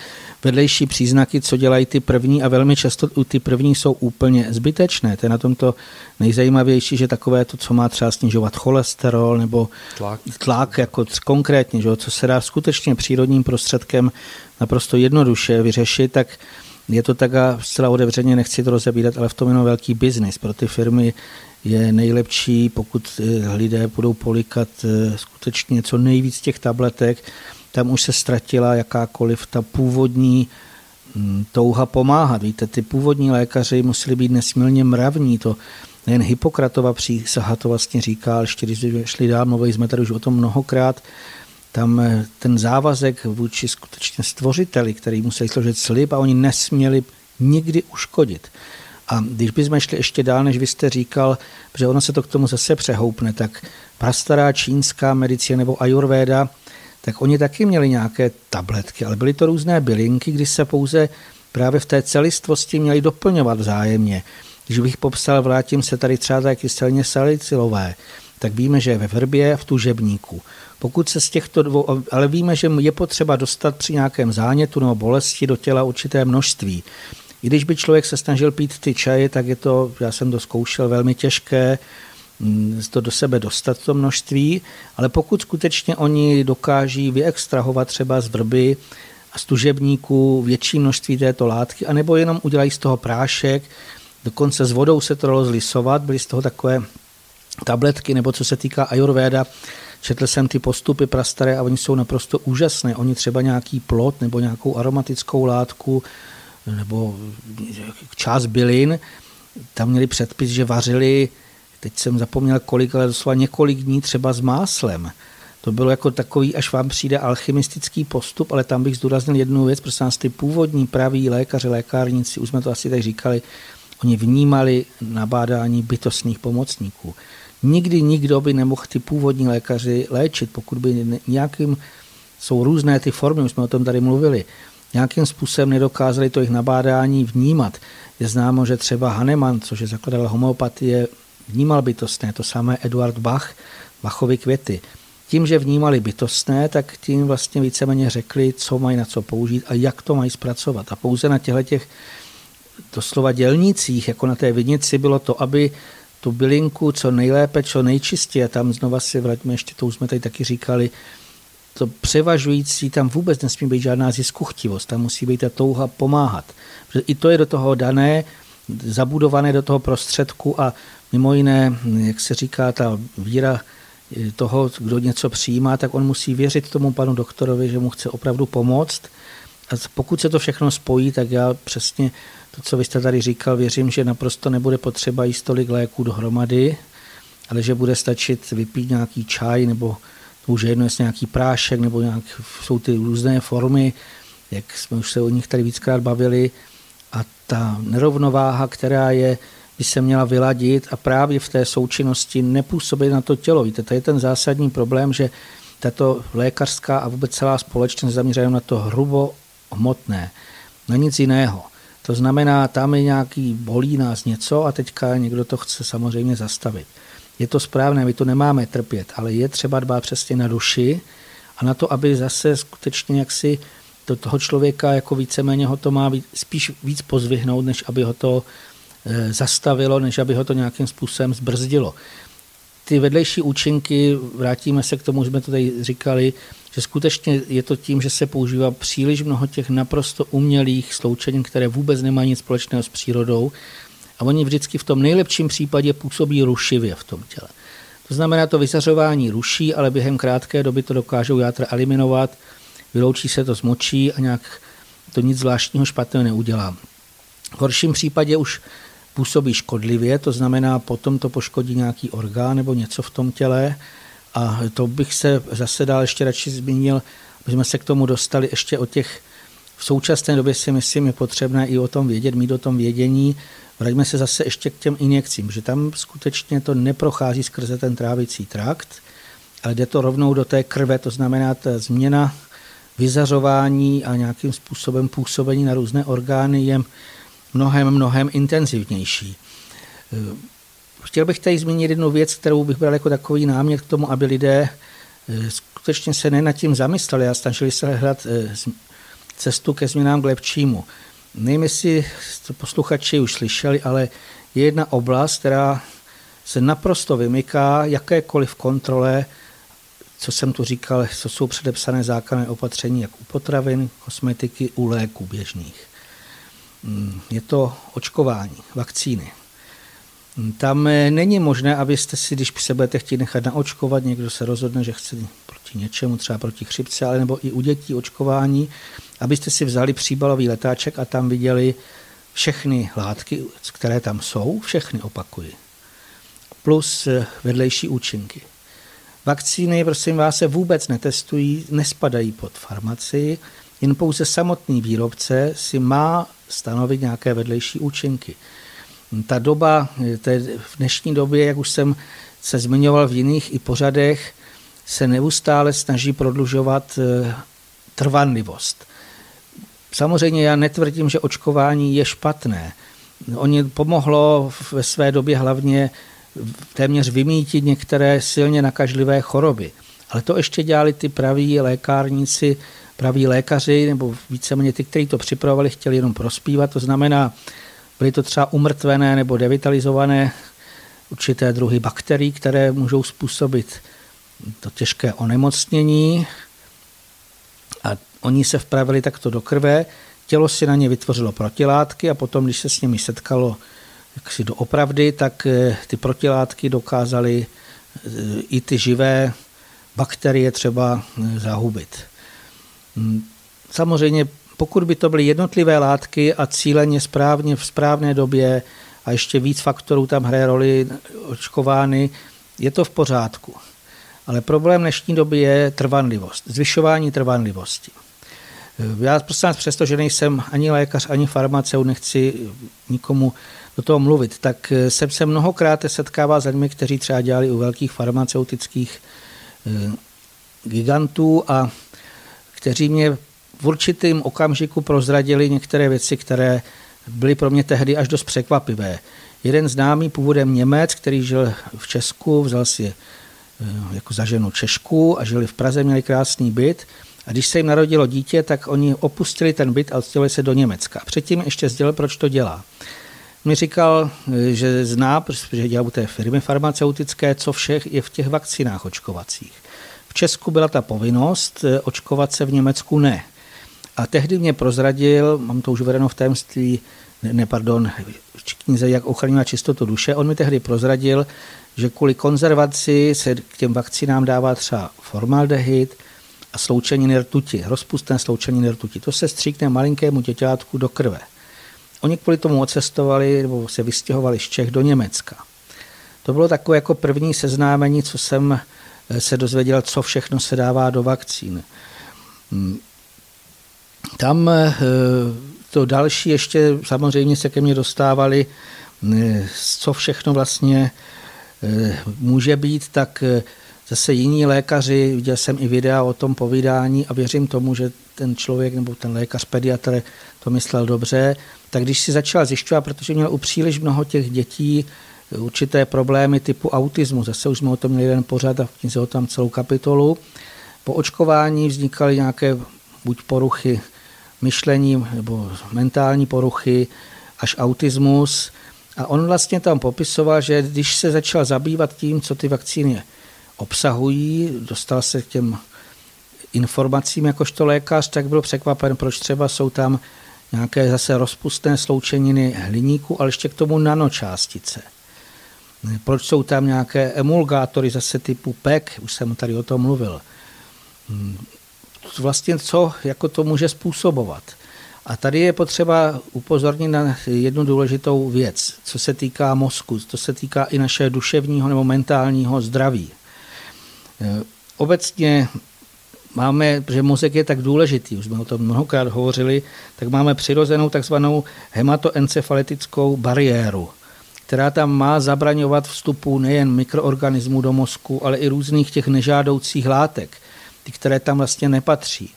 vedlejší příznaky, co dělají ty první a velmi často ty první jsou úplně zbytečné. To je na tomto nejzajímavější, že takové to, co má třeba snižovat cholesterol nebo tlak, tlak jako konkrétně, že, co se dá skutečně přírodním prostředkem naprosto jednoduše vyřešit, tak je to tak a zcela otevřeně nechci to rozebírat, ale v tom jenom velký biznis. Pro ty firmy je nejlepší, pokud eh, lidé budou polikat eh, skutečně co nejvíc těch tabletek, tam už se ztratila jakákoliv ta původní hm, touha pomáhat. Víte, ty původní lékaři museli být nesmírně mravní, to nejen Hippokratova přísaha to vlastně říká, ale ještě když šli dál, mluvili jsme tady už o tom mnohokrát, tam eh, ten závazek vůči skutečně stvořiteli, který museli složit slib a oni nesměli nikdy uškodit. A když bychom šli ještě dál, než vy jste říkal, že ono se to k tomu zase přehoupne, tak prastará čínská medicína nebo ayurveda tak oni taky měli nějaké tabletky, ale byly to různé bylinky, kdy se pouze právě v té celistvosti měli doplňovat vzájemně. Když bych popsal, vrátím se tady třeba tak kyselně salicilové, tak víme, že je ve vrbě a v tužebníku. Pokud se z těchto dvou, ale víme, že je potřeba dostat při nějakém zánětu nebo bolesti do těla určité množství. I když by člověk se snažil pít ty čaje, tak je to, já jsem to zkoušel, velmi těžké, to do sebe dostat to množství, ale pokud skutečně oni dokáží vyextrahovat třeba z vrby a z tužebníku větší množství této látky, anebo jenom udělají z toho prášek, dokonce s vodou se to dalo zlisovat, byly z toho takové tabletky, nebo co se týká ayurvéda, četl jsem ty postupy prastaré a oni jsou naprosto úžasné. Oni třeba nějaký plot nebo nějakou aromatickou látku nebo část bylin, tam měli předpis, že vařili teď jsem zapomněl kolik, ale doslova několik dní třeba s máslem. To bylo jako takový, až vám přijde alchymistický postup, ale tam bych zdůraznil jednu věc, protože nás ty původní praví lékaři, lékárníci, už jsme to asi tak říkali, oni vnímali nabádání bytostných pomocníků. Nikdy nikdo by nemohl ty původní lékaři léčit, pokud by nějakým, jsou různé ty formy, už jsme o tom tady mluvili, nějakým způsobem nedokázali to jejich nabádání vnímat. Je známo, že třeba Hahnemann, což je zakladatel homeopatie, vnímal bytostné, to samé Eduard Bach, Bachovy květy. Tím, že vnímali bytostné, tak tím vlastně víceméně řekli, co mají na co použít a jak to mají zpracovat. A pouze na těchto těch doslova dělnicích, jako na té vinici, bylo to, aby tu bylinku co nejlépe, co nejčistěji, a tam znova si vraťme, ještě to už jsme tady taky říkali, to převažující, tam vůbec nesmí být žádná ziskuchtivost, tam musí být ta touha pomáhat. Protože I to je do toho dané, zabudované do toho prostředku a Mimo jiné, jak se říká, ta víra toho, kdo něco přijímá, tak on musí věřit tomu panu doktorovi, že mu chce opravdu pomoct. A pokud se to všechno spojí, tak já přesně to, co vy jste tady říkal, věřím, že naprosto nebude potřeba jíst tolik léků dohromady, ale že bude stačit vypít nějaký čaj nebo už je jedno, jestli nějaký prášek nebo nějak, jsou ty různé formy, jak jsme už se o nich tady víckrát bavili, a ta nerovnováha, která je, by se měla vyladit a právě v té součinnosti nepůsobit na to tělo. Víte, to je ten zásadní problém, že tato lékařská a vůbec celá společnost zaměřuje na to hrubo hmotné, na nic jiného. To znamená, tam je nějaký, bolí nás něco a teďka někdo to chce samozřejmě zastavit. Je to správné, my to nemáme trpět, ale je třeba dbát přesně na duši a na to, aby zase skutečně jaksi to toho člověka jako víceméně ho to má spíš víc pozvihnout, než aby ho to zastavilo, než aby ho to nějakým způsobem zbrzdilo. Ty vedlejší účinky, vrátíme se k tomu, jsme to tady říkali, že skutečně je to tím, že se používá příliš mnoho těch naprosto umělých sloučenin, které vůbec nemají nic společného s přírodou a oni vždycky v tom nejlepším případě působí rušivě v tom těle. To znamená, to vyzařování ruší, ale během krátké doby to dokážou játra eliminovat, vyloučí se to z močí a nějak to nic zvláštního špatného neudělá. V horším případě už působí škodlivě, to znamená, potom to poškodí nějaký orgán nebo něco v tom těle a to bych se zase dál ještě radši zmínil, aby jsme se k tomu dostali ještě o těch, v současné době si myslím, je potřebné i o tom vědět, mít o tom vědění. Vraťme se zase ještě k těm injekcím, že tam skutečně to neprochází skrze ten trávicí trakt, ale jde to rovnou do té krve, to znamená ta změna vyzařování a nějakým způsobem působení na různé orgány je mnohem, mnohem intenzivnější. Chtěl bych tady zmínit jednu věc, kterou bych bral jako takový námět k tomu, aby lidé eh, skutečně se ne nad tím zamysleli a snažili se hledat eh, cestu ke změnám k lepšímu. Nevím, jestli posluchači už slyšeli, ale je jedna oblast, která se naprosto vymyká jakékoliv kontrole, co jsem tu říkal, co jsou předepsané zákonné opatření, jak u potravin, kosmetiky, u léků běžných. Je to očkování, vakcíny. Tam eh, není možné, abyste si, když se budete chtít nechat naočkovat, někdo se rozhodne, že chce proti něčemu, třeba proti chřipce, ale nebo i u dětí očkování, abyste si vzali příbalový letáček a tam viděli všechny látky, které tam jsou, všechny opakuji, plus eh, vedlejší účinky. Vakcíny, prosím vás, se vůbec netestují, nespadají pod farmaci, jen pouze samotný výrobce si má stanovit nějaké vedlejší účinky. Ta doba, v dnešní době, jak už jsem se zmiňoval v jiných i pořadech, se neustále snaží prodlužovat eh, trvanlivost. Samozřejmě já netvrdím, že očkování je špatné. Oni pomohlo ve své době hlavně téměř vymítit některé silně nakažlivé choroby. Ale to ještě dělali ty praví lékárníci, praví lékaři, nebo víceméně ty, kteří to připravovali, chtěli jenom prospívat. To znamená, Byly to třeba umrtvené nebo devitalizované určité druhy bakterií, které můžou způsobit to těžké onemocnění a oni se vpravili takto do krve, tělo si na ně vytvořilo protilátky a potom, když se s nimi setkalo jaksi doopravdy, tak eh, ty protilátky dokázaly eh, i ty živé bakterie třeba eh, zahubit. Hm, samozřejmě pokud by to byly jednotlivé látky a cíleně správně v správné době a ještě víc faktorů tam hraje roli očkovány, je to v pořádku. Ale problém dnešní doby je trvanlivost, zvyšování trvanlivosti. Já prostě přesto, že nejsem ani lékař, ani farmaceut, nechci nikomu do toho mluvit, tak jsem se mnohokrát setkával s lidmi, kteří třeba dělali u velkých farmaceutických eh, gigantů a kteří mě v určitém okamžiku prozradili některé věci, které byly pro mě tehdy až dost překvapivé. Jeden známý původem Němec, který žil v Česku, vzal si eh, jako za ženu Češku a žili v Praze, měli krásný byt. A když se jim narodilo dítě, tak oni opustili ten byt a odstěhovali se do Německa. Předtím ještě sdělil, proč to dělá. Mi říkal, eh, že zná, protože dělal u té firmy farmaceutické, co všech je v těch vakcinách očkovacích. V Česku byla ta povinnost, eh, očkovat se v Německu ne. A tehdy mě prozradil, mám to už uvedeno v tajemství, ne, pardon, knize Jak ochraňovat čistotu duše, on mi tehdy prozradil, že kvůli konzervaci se k těm vakcínám dává třeba formaldehyd a sloučeniny rtuti, rozpustné sloučeniny rtuti. To se stříkne malinkému děťátku do krve. Oni kvůli tomu ocestovali nebo se vystěhovali z Čech do Německa. To bylo takové jako první seznámení, co jsem se dozvěděl, co všechno se dává do vakcín. Tam to další ještě samozřejmě se ke mně dostávali, co všechno vlastně může být, tak zase jiní lékaři, viděl jsem i videa o tom povídání a věřím tomu, že ten člověk nebo ten lékař, pediatr to myslel dobře, tak když si začal zjišťovat, protože měl u příliš mnoho těch dětí určité problémy typu autismu, zase už jsme o tom měli jeden pořad a v knize o tam celou kapitolu, po očkování vznikaly nějaké buď poruchy myšlení nebo mentální poruchy, až autismus. A on vlastně tam popisoval, že když se začal zabývat tím, co ty vakcíny obsahují, dostal se k těm informacím jakožto lékař, tak byl překvapen, proč třeba jsou tam nějaké zase rozpustné sloučeniny hliníku, ale ještě k tomu nanočástice. Proč jsou tam nějaké emulgátory zase typu PEC, už jsem tady o tom mluvil. Vlastně co jako to může způsobovat. A tady je potřeba upozornit na jednu důležitou věc, co se týká mozku, to se týká i našeho duševního nebo mentálního zdraví. Obecně máme, protože mozek je tak důležitý, už jsme o tom mnohokrát hovořili, tak máme přirozenou takzvanou hematoencefalitickou bariéru, která tam má zabraňovat vstupu nejen mikroorganismů do mozku, ale i různých těch nežádoucích látek, ty, které tam vlastně nepatří.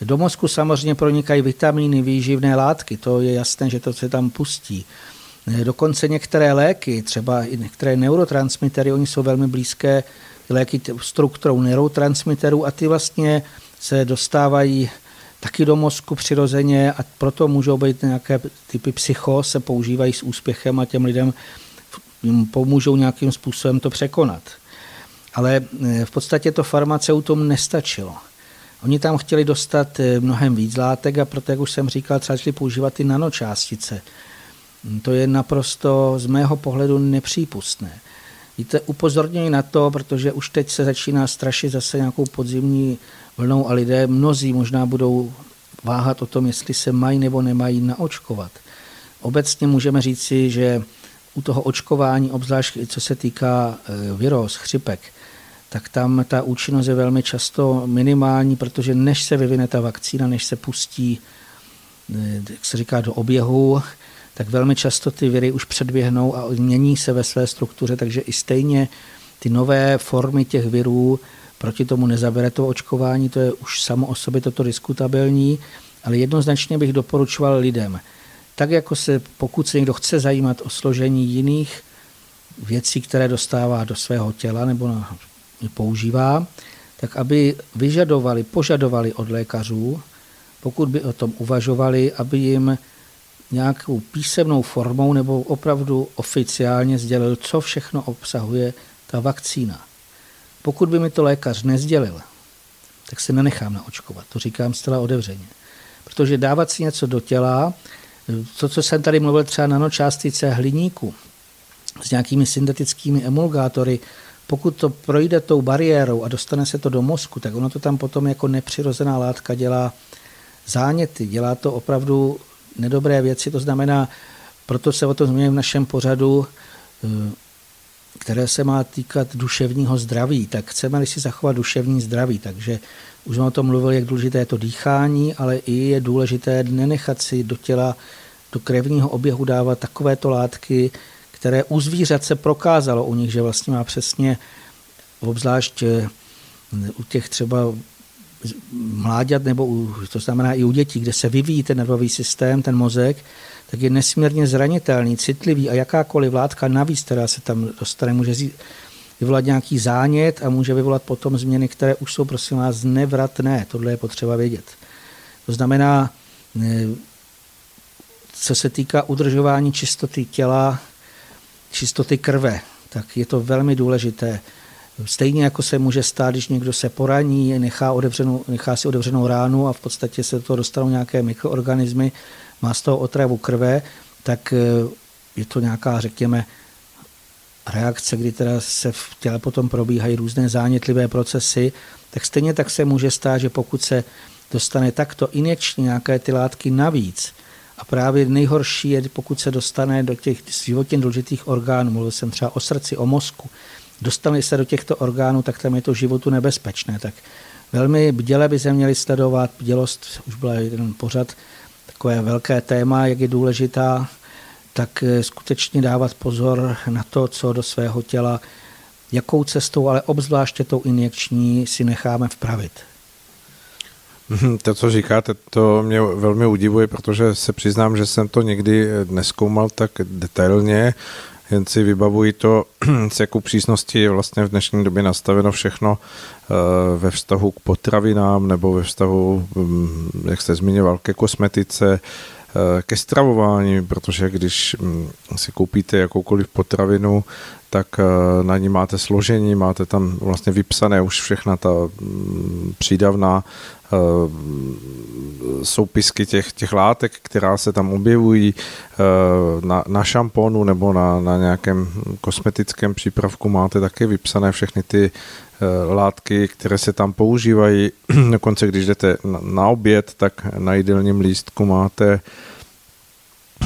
Do mozku samozřejmě pronikají vitamíny, výživné látky, to je jasné, že to se tam pustí. Dokonce některé léky, třeba i některé neurotransmitery, oni jsou velmi blízké léky strukturou neurotransmiterů a ty vlastně se dostávají taky do mozku přirozeně a proto můžou být nějaké typy psycho, se používají s úspěchem a těm lidem pomůžou nějakým způsobem to překonat. Ale e, v podstatě to farmaceutům nestačilo. Oni tam chtěli dostat e, mnohem víc látek a proto, jak už jsem říkal, třeba šli používat ty nanočástice. To je naprosto z mého pohledu nepřípustné. Víte, upozorňuji na to, protože už teď se začíná strašit zase nějakou podzimní vlnou a lidé, mnozí možná budou váhat o tom, jestli se mají nebo nemají naočkovat. Obecně můžeme říci, že u toho očkování, obzvlášť co se týká e, viróz, chřipek, tak tam ta účinnost je velmi často minimální, protože než se vyvine ta vakcína, než se pustí, e, jak se říká, do oběhu, tak velmi často ty viry už předběhnou a mění se ve své struktuře, takže i stejně ty nové formy těch virů proti tomu nezabere to očkování, to je už samo o sobě toto diskutabilní, ale jednoznačně bych doporučoval lidem, tak jako se, pokud se někdo chce zajímat o složení jiných věcí, které dostává do svého těla nebo na, používá, tak aby vyžadovali, požadovali od lékařů, pokud by o tom uvažovali, aby jim nějakou písemnou formou nebo opravdu oficiálně sdělil, co všechno obsahuje ta vakcína. Pokud by mi to lékař nezdělil, tak se nenechám naočkovat. To říkám zcela otevřeně. Protože dávat si něco do těla, to, co jsem tady mluvil, třeba nanočástice hliníku s nějakými syntetickými emulgátory, pokud to projde tou bariérou a dostane se to do mozku, tak ono to tam potom jako nepřirozená látka dělá záněty, dělá to opravdu nedobré věci, to znamená, proto se o tom zmíním v našem pořadu, eh, které se má týkat duševního zdraví, tak chceme-li si zachovat duševní zdraví, takže už jsme o tom mluvili, jak důležité je to dýchání, ale i je důležité nenechat si do těla, do krevního oběhu dávat takovéto látky, které u zvířat se prokázalo u nich, že vlastně má přesně, obzvlášť eh, u těch třeba mláďat, nebo u, to znamená i u dětí, kde se vyvíjí ten nervový systém, ten mozek, tak je nesmírně zranitelný, citlivý a jakákoliv látka navíc, která se tam dostane, může vyvolat nějaký zánět a může vyvolat potom změny, které už jsou prosím vás nevratné. Tohle je potřeba vědět. To znamená, co se týká udržování čistoty těla, čistoty krve, tak je to velmi důležité. Stejně jako se může stát, když někdo se poraní, nechá, nechá si otevřenou ránu a v podstatě se do toho dostanou nějaké mikroorganismy, má z toho otravu krve, tak eh, je to nějaká, řekněme, reakce, kdy teda se v těle potom probíhají různé zánětlivé procesy, tak stejně tak se může stát, že pokud se dostane takto injekčně nějaké ty látky navíc, a právě nejhorší je, pokud se dostane do těch životně důležitých orgánů, mluvil jsem třeba o srdci, o mozku, dostane se do těchto orgánů, tak tam je to životu nebezpečné. Tak velmi bděle by se měli sledovat. Bdělost už byla jeden pořad, takové velké téma, jak je důležitá, tak eh, skutečně dávat pozor na to, co do svého těla, jakou cestou, ale obzvláště tou injekční si necháme vpravit. To, co říkáte, to mě velmi udivuje, protože se přiznám, že jsem to nikdy neskoumal tak detailně, jen si vybavuji to, s jakou přísností je vlastně v dnešní době nastaveno všechno eh, ve vztahu k potravinám nebo ve vztahu, mm, jak jste zmiňoval, ke kosmetice, eh, ke stravování, protože když mm, si koupíte jakoukoliv potravinu, tak eh, na ní máte složení, máte tam vlastně vypsané už všechna ta mm, přídavná Eh, soupisky těch, těch látek, která se tam objevují eh, na, na šamponu nebo na, na nějakém kosmetickém přípravku máte také vypsané všechny ty látky, které se tam používají. Dokonce, když jdete na, na oběd, tak na jídelním lístku máte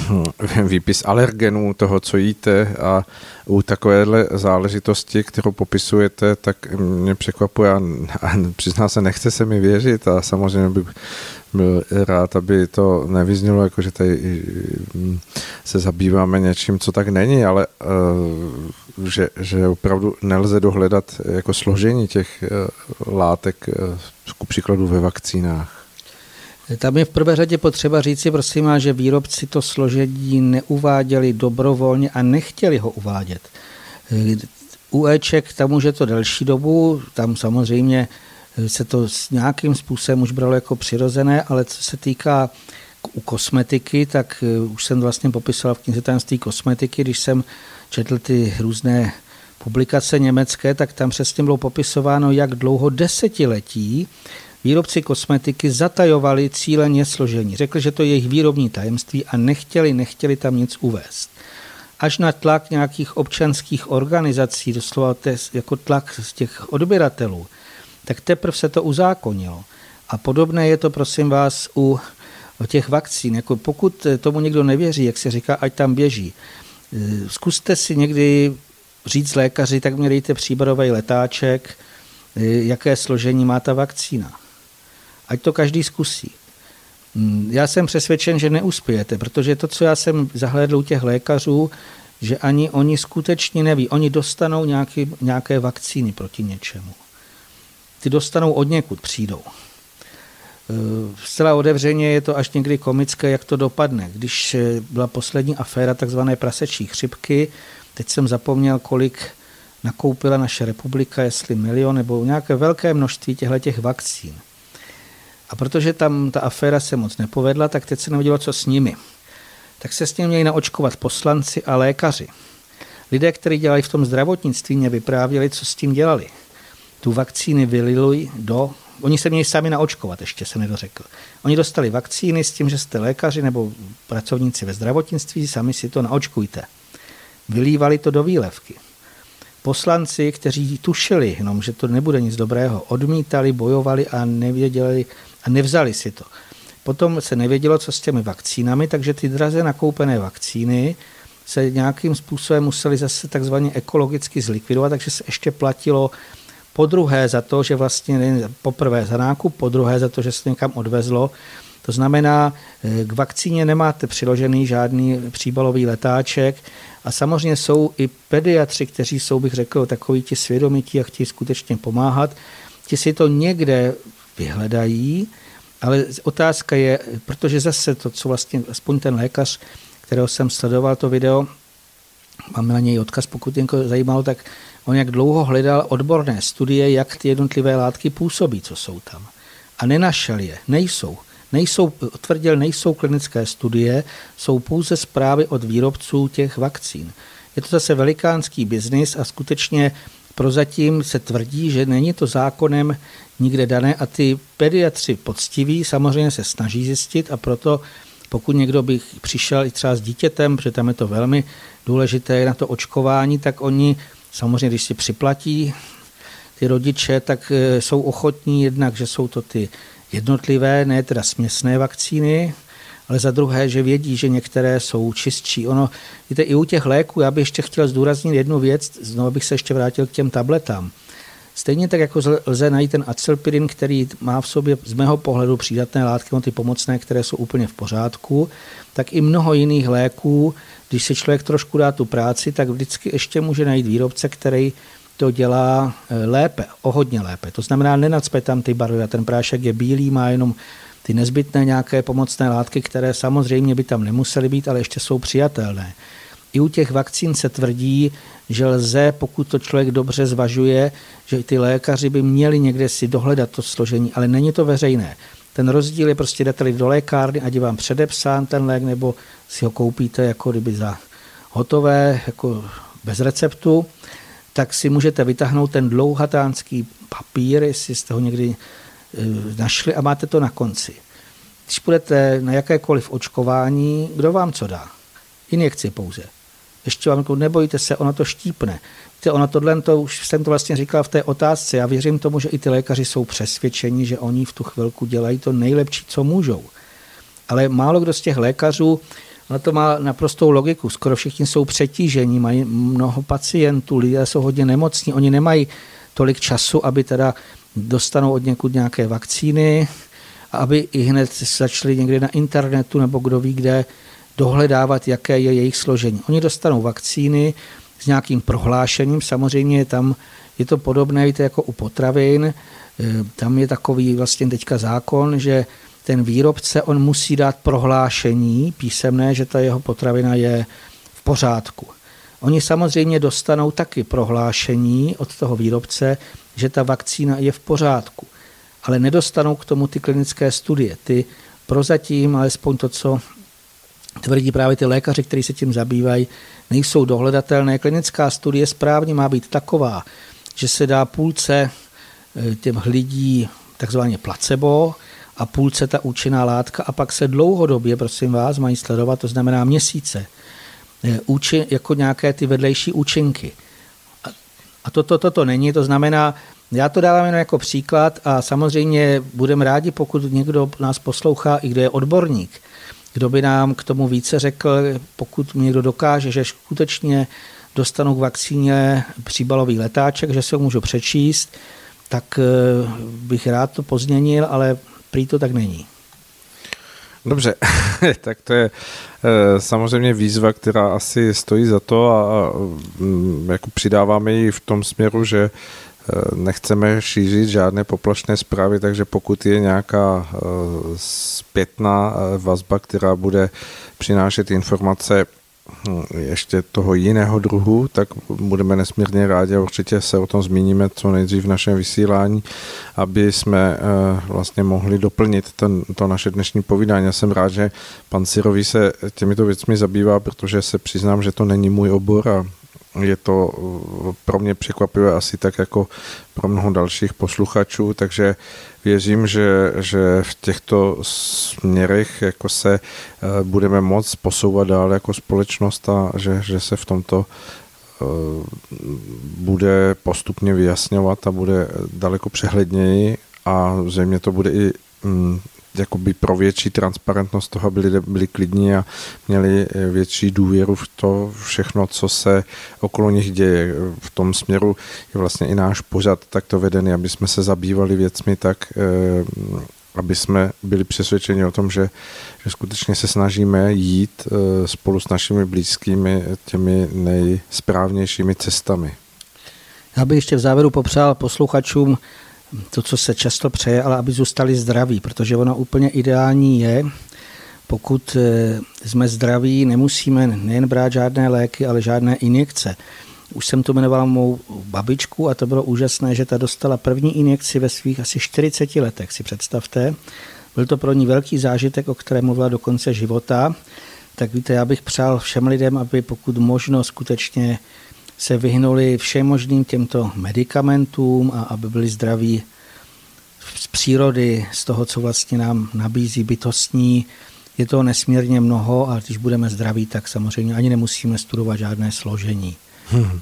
výpis alergenů toho, co jíte a u takovéhle záležitosti, kterou popisujete, tak mě překvapuje a, přizná se, nechce se mi věřit a samozřejmě bych byl rád, aby to nevyznělo, jako že tady mm, se zabýváme něčím, co tak není, ale uh, že, že opravdu nelze dohledat jako složení těch uh, látek, uh, ku příkladu ve vakcínách. Tam je v prvé řadě potřeba říci, prosím vás, že výrobci to složení neuváděli dobrovolně a nechtěli ho uvádět. U Eček tam už je to delší dobu, tam samozřejmě se to s nějakým způsobem už bralo jako přirozené, ale co se týká u kosmetiky, tak eh, už jsem vlastně popisoval v knize tajemství kosmetiky, když jsem četl ty různé publikace německé, tak tam přesně bylo popisováno, jak dlouho desetiletí Výrobci kosmetiky zatajovali cíleně složení. Řekli, že to je jejich výrobní tajemství a nechtěli, nechtěli tam nic uvést. Až na tlak nějakých občanských organizací, doslova jako tlak z těch odběratelů, tak teprve se to uzákonilo. A podobné je to, prosím vás, u těch vakcín. Jako pokud tomu někdo nevěří, jak se říká, ať tam běží. Zkuste si někdy říct lékaři, tak mě dejte příbarový letáček, jaké složení má ta vakcína ať to každý zkusí. Mm, já jsem přesvědčen, že neuspějete, protože to, co já jsem zahlédl u těch lékařů, že ani oni skutečně neví. Oni dostanou nějaký, nějaké vakcíny proti něčemu. Ty dostanou od někud, přijdou. E, zcela otevřeně je to až někdy komické, jak to dopadne. Když byla poslední aféra takzvané prasečí chřipky, teď jsem zapomněl, kolik nakoupila naše republika, jestli milion nebo nějaké velké množství těchto vakcín. A protože tam ta aféra se moc nepovedla, tak teď se nevědělo, co s nimi. Tak se s ním měli naočkovat poslanci a lékaři. Lidé, kteří dělali v tom zdravotnictví, mě vyprávěli, co s tím dělali. Tu vakcíny vylili do... Oni se měli sami naočkovat, ještě se nedořekl. Oni dostali vakcíny s tím, že jste lékaři nebo pracovníci ve zdravotnictví, sami si to naočkujte. Vylívali to do výlevky. Poslanci, kteří tušili jenom, že to nebude nic dobrého, odmítali, bojovali a nevěděli, a nevzali si to. Potom se nevědělo, co s těmi vakcínami, takže ty draze nakoupené vakcíny se nějakým způsobem museli zase takzvaně ekologicky zlikvidovat, takže se ještě platilo po druhé za to, že vlastně poprvé za nákup, po druhé za to, že se někam odvezlo. To znamená, eh, k vakcíně nemáte přiložený žádný příbalový letáček a samozřejmě jsou i pediatři, kteří jsou, bych řekl, takový ti svědomití a chtějí skutečně pomáhat. Ti si to někde vyhledají, ale otázka je, protože zase to, co vlastně aspoň ten lékař, kterého jsem sledoval to video, mám na něj odkaz, pokud někoho zajímalo, tak on jak dlouho hledal odborné studie, jak ty jednotlivé látky působí, co jsou tam. A nenašel je, nejsou. Nejsou, tvrdil, nejsou klinické studie, jsou pouze zprávy od výrobců těch vakcín. Je to zase velikánský biznis a skutečně prozatím se tvrdí, že není to zákonem nikde dané a ty pediatři poctiví samozřejmě se snaží zjistit a proto pokud někdo by přišel i třeba s dítětem, protože tam je to velmi důležité na to očkování, tak oni samozřejmě, když si připlatí ty rodiče, tak e, jsou ochotní jednak, že jsou to ty jednotlivé, ne teda směsné vakcíny, ale za druhé, že vědí, že některé jsou čistší. Ono, víte, i u těch léků, já bych ještě chtěl zdůraznit jednu věc, znovu bych se ještě vrátil k těm tabletám. Stejně tak, jako lze najít ten acylpirin, který má v sobě z mého pohledu přídatné látky, ty pomocné, které jsou úplně v pořádku, tak i mnoho jiných léků, když si člověk trošku dá tu práci, tak vždycky ještě může najít výrobce, který to dělá eh, lépe, o hodně lépe. To znamená, nenacpe tam ty barvy a ten prášek je bílý, má jenom ty nezbytné nějaké pomocné látky, které samozřejmě by tam nemusely být, ale ještě jsou přijatelné. I u těch vakcín se tvrdí, že lze, pokud to člověk dobře zvažuje, že ty lékaři by měli někde si dohledat to složení, ale není to veřejné. Ten rozdíl je prostě jdete do lékárny, ať je vám předepsán ten lék, nebo si ho koupíte jako kdyby za hotové, jako bez receptu, tak si můžete vytáhnout ten dlouhatánský papír, jestli jste ho někdy našli a máte to na konci. Když budete na jakékoliv očkování, kdo vám co dá? Injekci pouze. Ještě vám nebojte se, ono to štípne. Víte, ono tohle, to už jsem to vlastně říkal v té otázce. Já věřím tomu, že i ty lékaři jsou přesvědčeni, že oni v tu chvilku dělají to nejlepší, co můžou. Ale málo kdo z těch lékařů, ono to má naprostou logiku. Skoro všichni jsou přetížení, mají mnoho pacientů, lidé jsou hodně nemocní, oni nemají tolik času, aby teda dostanou od někud nějaké vakcíny, aby i hned začali někde na internetu nebo kdo ví kde dohledávat, jaké je jejich složení. Oni dostanou vakcíny s nějakým prohlášením, samozřejmě tam je to podobné víte, jako u potravin, e, tam je takový vlastně teďka zákon, že ten výrobce, on musí dát prohlášení písemné, že ta jeho potravina je v pořádku. Oni samozřejmě dostanou taky prohlášení od toho výrobce, že ta vakcína je v pořádku, ale nedostanou k tomu ty klinické studie. Ty prozatím, alespoň to, co tvrdí právě ty lékaři, kteří se tím zabývají, nejsou dohledatelné. Klinická studie správně má být taková, že se dá půlce eh, těm lidí takzvaně placebo a půlce ta účinná látka a pak se dlouhodobě, prosím vás, mají sledovat, to znamená měsíce, eh, jako nějaké ty vedlejší účinky. A toto to, to, to není, to znamená, já to dávám jenom jako příklad a samozřejmě budeme rádi, pokud někdo nás poslouchá, i kdo je odborník, kdo by nám k tomu více řekl, pokud někdo dokáže, že skutečně dostanou k vakcíně příbalový letáček, že se ho můžu přečíst, tak eh, bych rád to pozměnil, ale prý to tak není. Dobře, tak to je eh, samozřejmě výzva, která asi stojí za to a mm, jako přidáváme ji v tom směru, že Eh, nechceme šířit žádné poplašné zprávy, takže pokud je nějaká eh, zpětná vazba, která bude přinášet informace ještě toho jiného druhu, tak budeme nesmírně rádi a určitě se o tom zmíníme co nejdřív v našem vysílání, aby jsme vlastně mohli doplnit ten, to naše dnešní povídání. Já jsem rád, že pan Sirový se těmito věcmi zabývá, protože se přiznám, že to není můj obor a je to eh, pro mě překvapivé asi tak jako pro mnoho dalších posluchačů, takže věřím, že, že v těchto směrech jako se eh, budeme moct posouvat dál jako společnost a že, že se v tomto eh, bude postupně vyjasňovat a bude daleko přehledněji a zřejmě to bude i mm, jakoby pro větší transparentnost toho, aby lidé byli klidní a měli eh, větší důvěru v to všechno, co se okolo nich děje. V tom směru je vlastně i náš pořad takto vedený, aby jsme se zabývali věcmi tak, eh, aby jsme byli přesvědčeni o tom, že, že skutečně se snažíme jít eh, spolu s našimi blízkými těmi nejsprávnějšími cestami. Já bych ještě v závěru popřál posluchačům to, co se často přeje, ale aby zůstali zdraví, protože ono úplně ideální je, pokud eh, jsme zdraví, nemusíme nejen brát žádné léky, ale žádné injekce. Už jsem to jmenoval mou babičku a to bylo úžasné, že ta dostala první injekci ve svých asi 40 letech, si představte. Byl to pro ní velký zážitek, o kterém mluvila do konce života. Tak víte, já bych přál všem lidem, aby pokud možno skutečně se vyhnuli všem možným těmto medicamentům a aby byli zdraví z přírody, z toho, co vlastně nám nabízí bytostní. Je to nesmírně mnoho a když budeme zdraví, tak samozřejmě ani nemusíme studovat žádné složení. Hmm.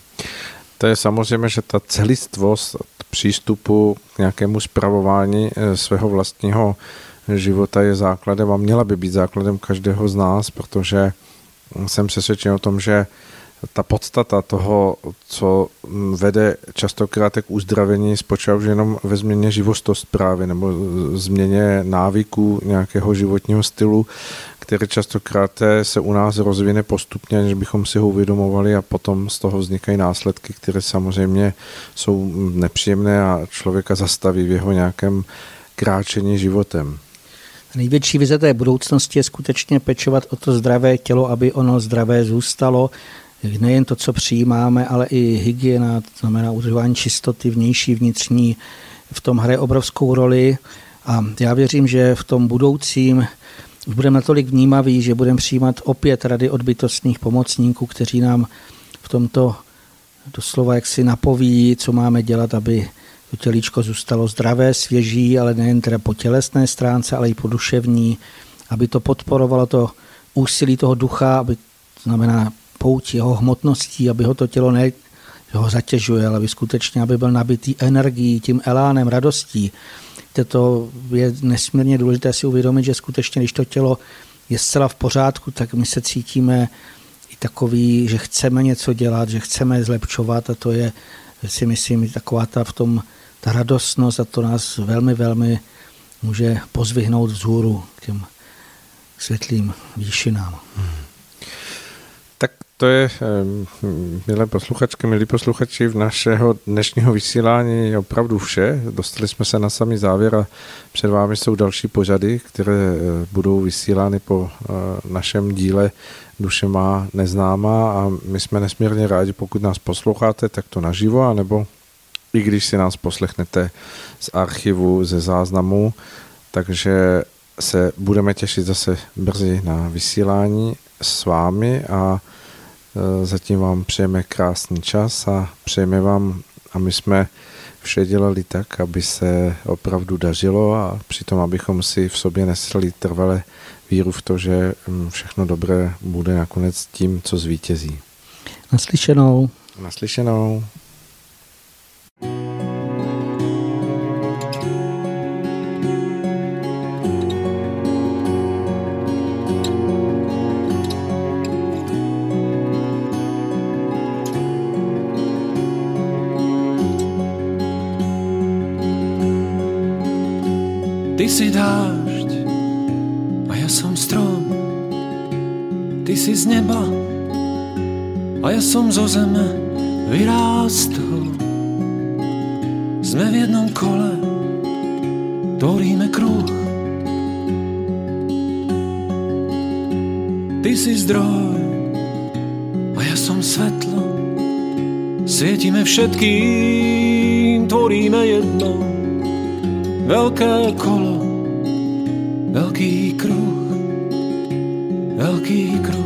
To je samozřejmě, že ta celistvost přístupu k nějakému zpravování eh, svého vlastního života je základem a měla by být základem každého z nás, protože jsem přesvědčen o tom, že ta podstata toho, co vede častokrát k uzdravení, spočívá už jenom ve změně živostost právě nebo změně návyků nějakého životního stylu, který častokrát se u nás rozvine postupně, než bychom si ho uvědomovali a potom z toho vznikají následky, které samozřejmě jsou nepříjemné a člověka zastaví v jeho nějakém kráčení životem. Největší vize té budoucnosti je skutečně pečovat o to zdravé tělo, aby ono zdravé zůstalo. Nejen to, co přijímáme, ale i hygiena, to znamená udržování čistoty vnější, vnitřní, v tom hraje obrovskou roli. A já věřím, že v tom budoucím už budeme natolik vnímaví, že budeme přijímat opět rady od bytostných pomocníků, kteří nám v tomto doslova jaksi napoví, co máme dělat, aby to tělíčko zůstalo zdravé, svěží, ale nejen teda po tělesné stránce, ale i po duševní, aby to podporovalo to úsilí toho ducha, aby to znamená pouť jeho hmotností, aby ho to tělo ne ho zatěžuje, ale aby skutečně, aby byl nabitý energií, tím elánem, radostí. To je nesmírně důležité si uvědomit, že skutečně, když to tělo je zcela v pořádku, tak my se cítíme i takový, že chceme něco dělat, že chceme zlepšovat a to je, si myslím, taková ta v tom ta radostnost a to nás velmi, velmi může pozvihnout vzhůru k těm světlým výšinám. Hmm. To je, milé posluchačky, milí posluchači, v našeho dnešního vysílání opravdu vše. Dostali jsme se na samý závěr a před vámi jsou další pořady, které eh, budou vysílány po eh, našem díle Duše má neznámá a my jsme nesmírně rádi, pokud nás posloucháte, tak to naživo, anebo i když si nás poslechnete z archivu, ze záznamu, takže se budeme těšit zase brzy na vysílání s vámi a zatím vám přejeme krásný čas a přejeme vám, a my jsme vše dělali tak, aby se opravdu dařilo a přitom, abychom si v sobě nesli trvale víru v to, že mm, všechno dobré bude nakonec tím, co zvítězí. Naslyšenou. Naslyšenou. Ty si dážď a ja som strom. Ty si z neba a ja som zo zeme vyrástol. Sme v jednom kole, tvoríme kruh. Ty si zdroj a ja som svetlo. Svietime všetkým, tvoríme jedno veľké kolo. Veľký kruh, veľký kruh.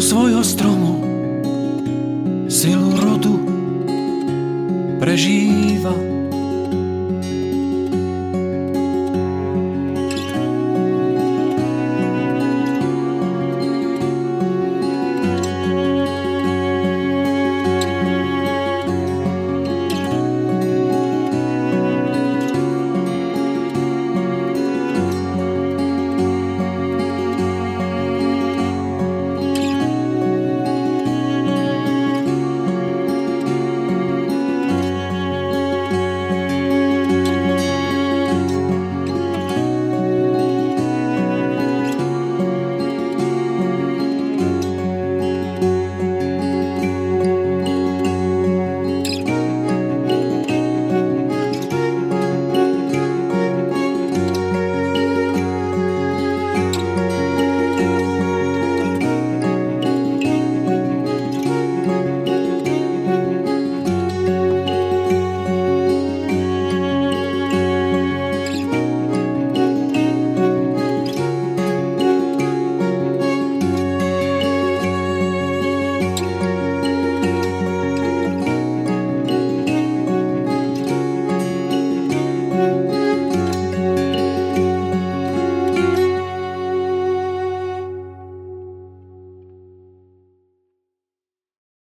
Svojho stromu